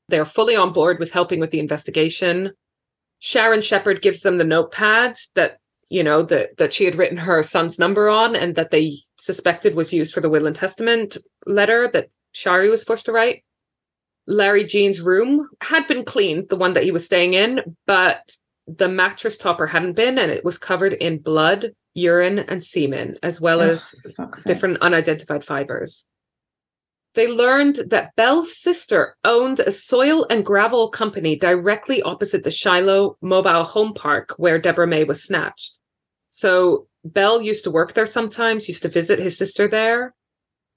They're fully on board with helping with the investigation. Sharon Shepherd gives them the notepad that you know that that she had written her son's number on, and that they suspected was used for the will and testament letter that Shari was forced to write. Larry Gene's room had been cleaned, the one that he was staying in, but the mattress topper hadn't been, and it was covered in blood, urine, and semen, as well Ugh, as fuck's sake. different unidentified fibers. They learned that Bell's sister owned a soil and gravel company directly opposite the Shiloh Mobile Home Park where Deborah May was snatched. So Bell used to work there sometimes, used to visit his sister there.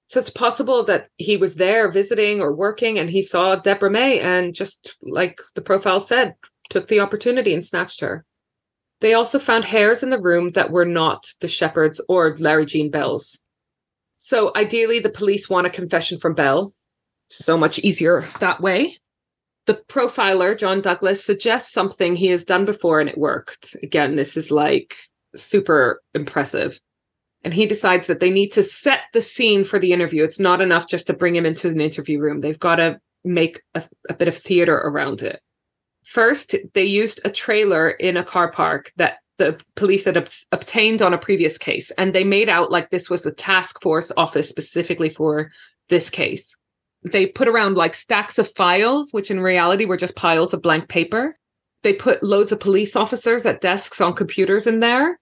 So it's possible that he was there visiting or working and he saw Deborah May and just like the profile said, took the opportunity and snatched her. They also found hairs in the room that were not the Shepherd's or Larry Gene Bell's. So ideally, the police want a confession from Bell. So much easier that way. The profiler, John Douglas, suggests something he has done before and it worked. Again, this is like super impressive. And he decides that they need to set the scene for the interview. It's not enough just to bring him into an interview room. They've got to make a, a bit of theater around it. First, they used a trailer in a car park that the police had ob- obtained on a previous case, and they made out like this was the task force office specifically for this case. They put around like stacks of files, which in reality were just piles of blank paper. They put loads of police officers at desks on computers in there.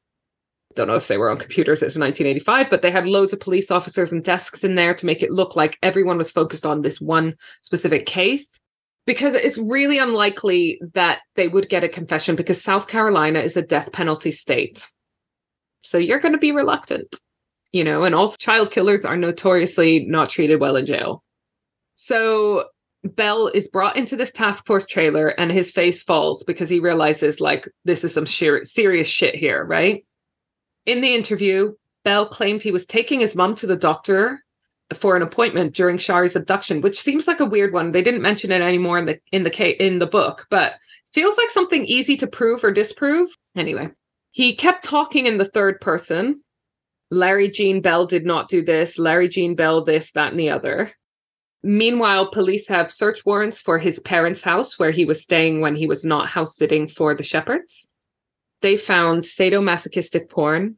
Don't know if they were on computers, it's 1985, but they had loads of police officers and desks in there to make it look like everyone was focused on this one specific case because it's really unlikely that they would get a confession because South Carolina is a death penalty state. So you're going to be reluctant, you know, and also child killers are notoriously not treated well in jail. So Bell is brought into this task force trailer and his face falls because he realizes like this is some sheer, serious shit here, right? In the interview, Bell claimed he was taking his mom to the doctor for an appointment during Shari's abduction, which seems like a weird one. They didn't mention it anymore in the in the in the book, but feels like something easy to prove or disprove. Anyway, he kept talking in the third person. Larry Gene Bell did not do this. Larry Gene Bell this, that, and the other. Meanwhile, police have search warrants for his parents' house where he was staying when he was not house sitting for the Shepherds. They found sadomasochistic porn,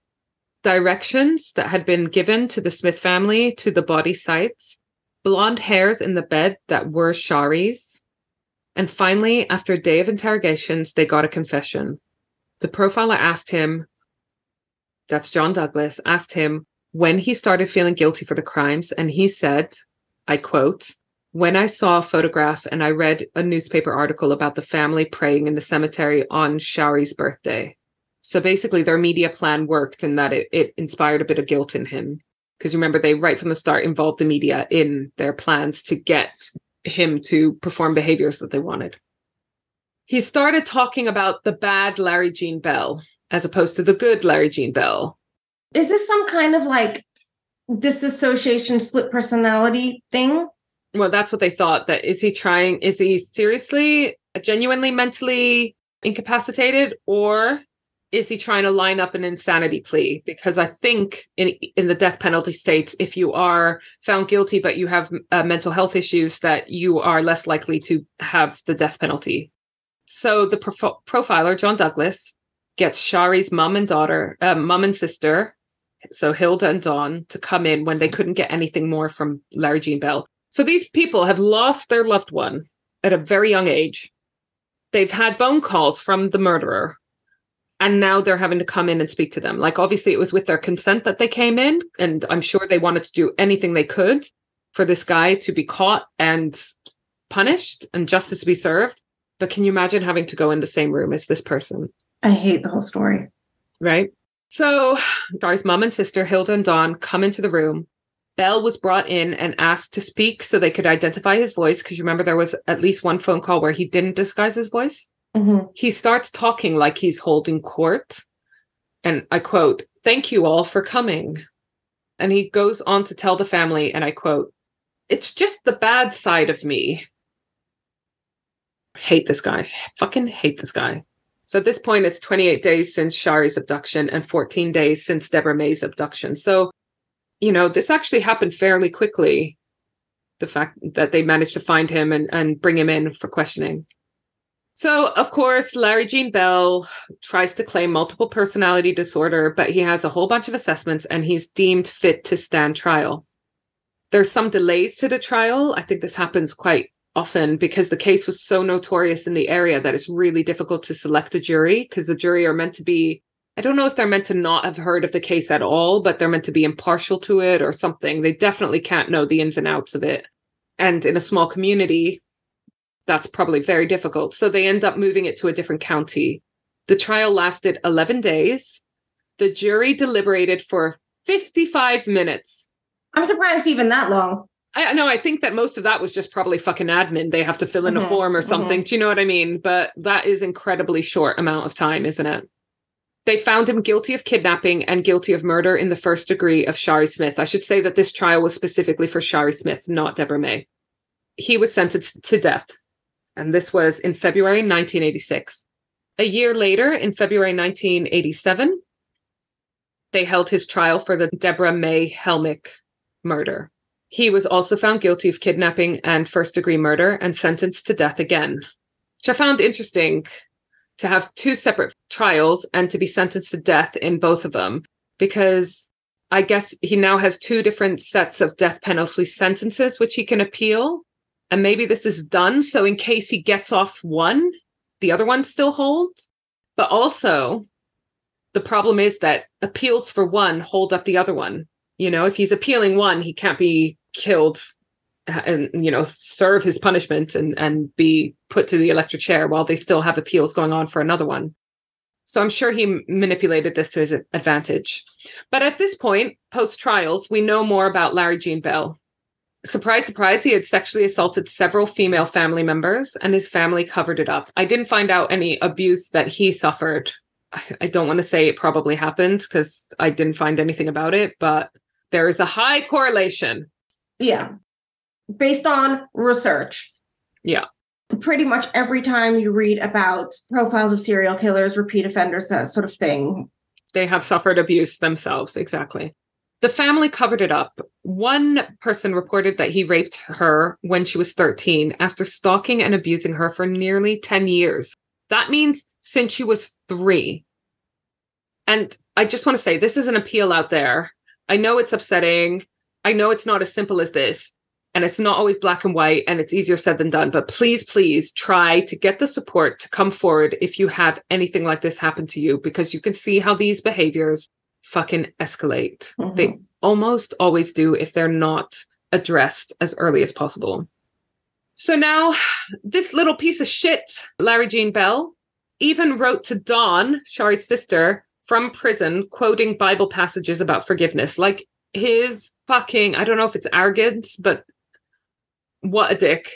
directions that had been given to the Smith family to the body sites, blonde hairs in the bed that were Shari's. And finally, after a day of interrogations, they got a confession. The profiler asked him, that's John Douglas, asked him when he started feeling guilty for the crimes. And he said, I quote, when I saw a photograph and I read a newspaper article about the family praying in the cemetery on Shari's birthday. So basically, their media plan worked in that it, it inspired a bit of guilt in him. Because remember, they right from the start involved the media in their plans to get him to perform behaviors that they wanted. He started talking about the bad Larry Gene Bell as opposed to the good Larry Gene Bell. Is this some kind of like disassociation split personality thing? Well, that's what they thought. That is he trying, is he seriously, genuinely mentally incapacitated, or is he trying to line up an insanity plea? Because I think in in the death penalty states, if you are found guilty but you have uh, mental health issues, that you are less likely to have the death penalty. So the prof- profiler John Douglas gets Shari's mom and daughter, uh, mom and sister, so Hilda and Dawn, to come in when they couldn't get anything more from Larry Gene Bell. So these people have lost their loved one at a very young age. They've had phone calls from the murderer and now they're having to come in and speak to them. Like obviously it was with their consent that they came in and i'm sure they wanted to do anything they could for this guy to be caught and punished and justice to be served. But can you imagine having to go in the same room as this person? I hate the whole story. Right? So Shari's mom and sister hilda and dawn come into the room bell was brought in and asked to speak so they could identify his voice because you remember there was at least one phone call where he didn't disguise his voice Mm-hmm. He starts talking like he's holding court. And I quote, Thank you all for coming. And he goes on to tell the family, and I quote, It's just the bad side of me. Hate this guy. Fucking hate this guy. So at this point, it's 28 days since Shari's abduction and 14 days since Deborah May's abduction. So, you know, this actually happened fairly quickly. The fact that they managed to find him and, and bring him in for questioning. So, of course, Larry Gene Bell tries to claim multiple personality disorder, but he has a whole bunch of assessments and he's deemed fit to stand trial. There's some delays to the trial. I think this happens quite often because the case was so notorious in the area that it's really difficult to select a jury because the jury are meant to be I don't know if they're meant to not have heard of the case at all, but they're meant to be impartial to it or something. They definitely can't know the ins and outs of it. And in a small community, that's probably very difficult. So they end up moving it to a different county. The trial lasted 11 days. The jury deliberated for 55 minutes. I'm surprised even that long. I know. I think that most of that was just probably fucking admin. They have to fill in Mhm, a form or something. mhm. Do you know what I mean? But that is incredibly short amount of time, isn't it? They found him guilty of kidnapping and guilty of murder in the first degree of Shari Smith. I should say that this trial was specifically for Shari Smith, not Deborah May. He was sentenced to death and this was in February 1986. A year later, in February 1987, they held his trial for the Deborah May Helmick murder. He was also found guilty of kidnapping and first degree murder and sentenced to death again. which I found interesting to have two separate trials and to be sentenced to death in both of them because I guess he now has two different sets of death penalty sentences which he can appeal. And maybe this is done. So, in case he gets off one, the other one still holds. But also, the problem is that appeals for one hold up the other one. You know, if he's appealing one, he can't be killed and you know serve his punishment and and be put to the electric chair while they still have appeals going on for another one. So i'm sure he manipulated this to his advantage. But at this point post trials we know more about larry gene bell. Surprise surprise he had sexually assaulted several female family members and his family covered it up. I didn't find out any abuse that he suffered. I don't want to say it probably happened because i didn't find anything about it but there is a high correlation. Yeah based on research. Yeah. Pretty much every time you read about profiles of serial killers, repeat offenders, that sort of thing, they have suffered abuse themselves. Exactly. The family covered it up. One person reported that he raped her when she was 13 after stalking and abusing her for nearly 10 years. That means since she was three. And I just want to say this is an appeal out there. I know it's upsetting. I know it's not as simple as this, and it's not always black and white and it's easier said than done. But please please try to get the support to come forward if you have anything like this happen to you because you can see how these behaviors fucking escalate. Mm-hmm. they almost always do if they're not addressed as early as possible. So now this little piece of shit larry gene bell even wrote to dawn shari's sister from prison quoting bible passages about forgiveness. Like his fucking i don't know if it's arrogant but what a dick.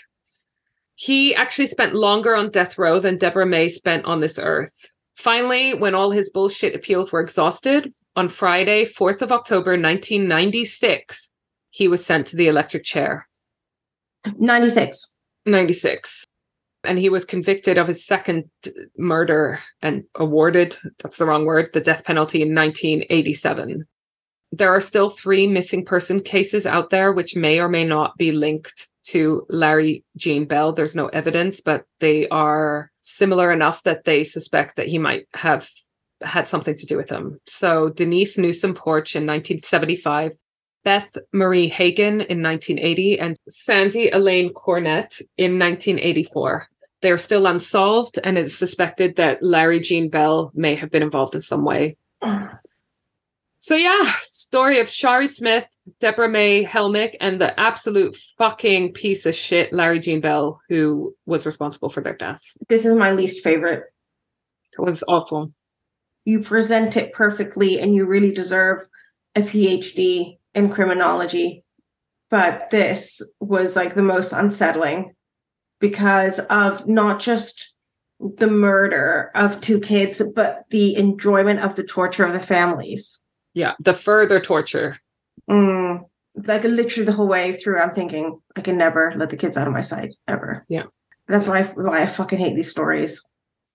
He actually spent longer on death row than Deborah May spent on this earth. Finally, when all his bullshit appeals were exhausted, on Friday, 4th of October, 1996, he was sent to the electric chair. 96. 96. And he was convicted of his second murder and awarded, that's the wrong word, the death penalty in 1987. There are still three missing person cases out there, which may or may not be linked to Larry Gene Bell. There's no evidence, but they are similar enough that they suspect that he might have had something to do with them. So Denise Newsom Porch in 1975, Beth Marie Hagen in 1980, and Sandy Elaine Cornett in 1984. They're still unsolved, and it's suspected that Larry Gene Bell may have been involved in some way. So yeah, story of Shari Smith, Deborah May Helmick, and the absolute fucking piece of shit Larry Gene Bell, who was responsible for their deaths. This is my least favorite. It was awful. You present it perfectly, and you really deserve a PhD in criminology. But this was like the most unsettling because of not just the murder of two kids, but the enjoyment of the torture of the families. Yeah, the further torture. Mm, like literally the whole way through, I'm thinking I can never let the kids out of my sight ever. Yeah, that's why I, why I fucking hate these stories.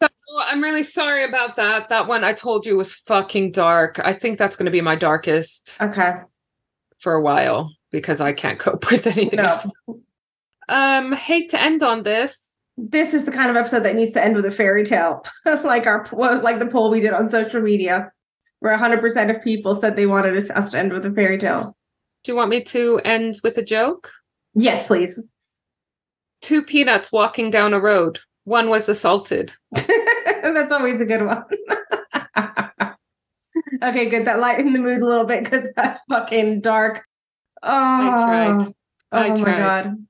So I'm really sorry about that. That one I told you was fucking dark. I think that's going to be my darkest. Okay. For a while because I can't cope with anything no. else. Um, hate to end on this. This is the kind of episode that needs to end with a fairy tale, like our like the poll we did on social media where 100% of people said they wanted us to end with a fairy tale. Do you want me to end with a joke? Yes, please. Two peanuts walking down a road. One was assaulted. That's always a good one. okay, good. That lightened the mood a little bit because that's fucking dark. Oh, I oh tried. I oh tried. my god.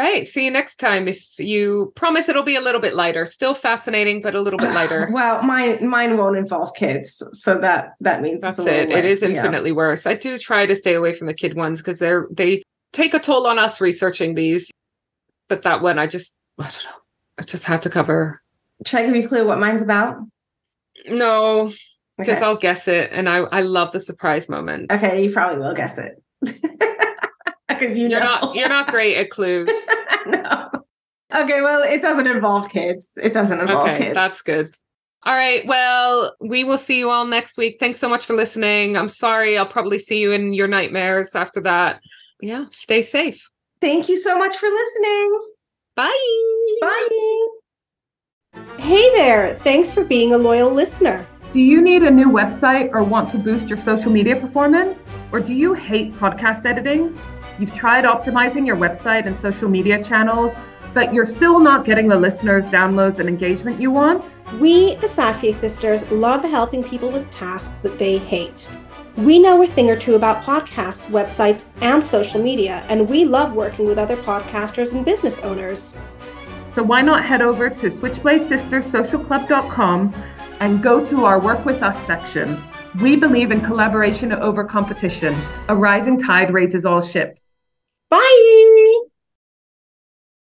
Right. See you next time. If you promise it'll be a little bit lighter, still fascinating, but a little bit lighter. well, mine mine won't involve kids, so that that means that's it. It is infinitely yeah. worse. I do try to stay away from the kid ones because they're they take a toll on us researching these. But that one, I just I don't know. I just had to cover. Should I give you a clue what mine's about? No, because okay. I'll guess it, and I I love the surprise moment. Okay, you probably will guess it. because you are not you're not great at clues. no. Okay, well, it doesn't involve kids. It doesn't involve okay, kids. That's good. All right. Well, we will see you all next week. Thanks so much for listening. I'm sorry. I'll probably see you in your nightmares after that. Yeah. Stay safe. Thank you so much for listening. Bye. Bye. Hey there! Thanks for being a loyal listener. Do you need a new website or want to boost your social media performance? Or do you hate podcast editing? You've tried optimizing your website and social media channels, but you're still not getting the listeners, downloads, and engagement you want? We, the Safieh sisters, love helping people with tasks that they hate. We know a thing or two about podcasts, websites, and social media, and we love working with other podcasters and business owners. So why not head over to switchbladesisterssocialclub.com and go to our Work With Us section. We believe in collaboration over competition. A rising tide raises all ships. Bye!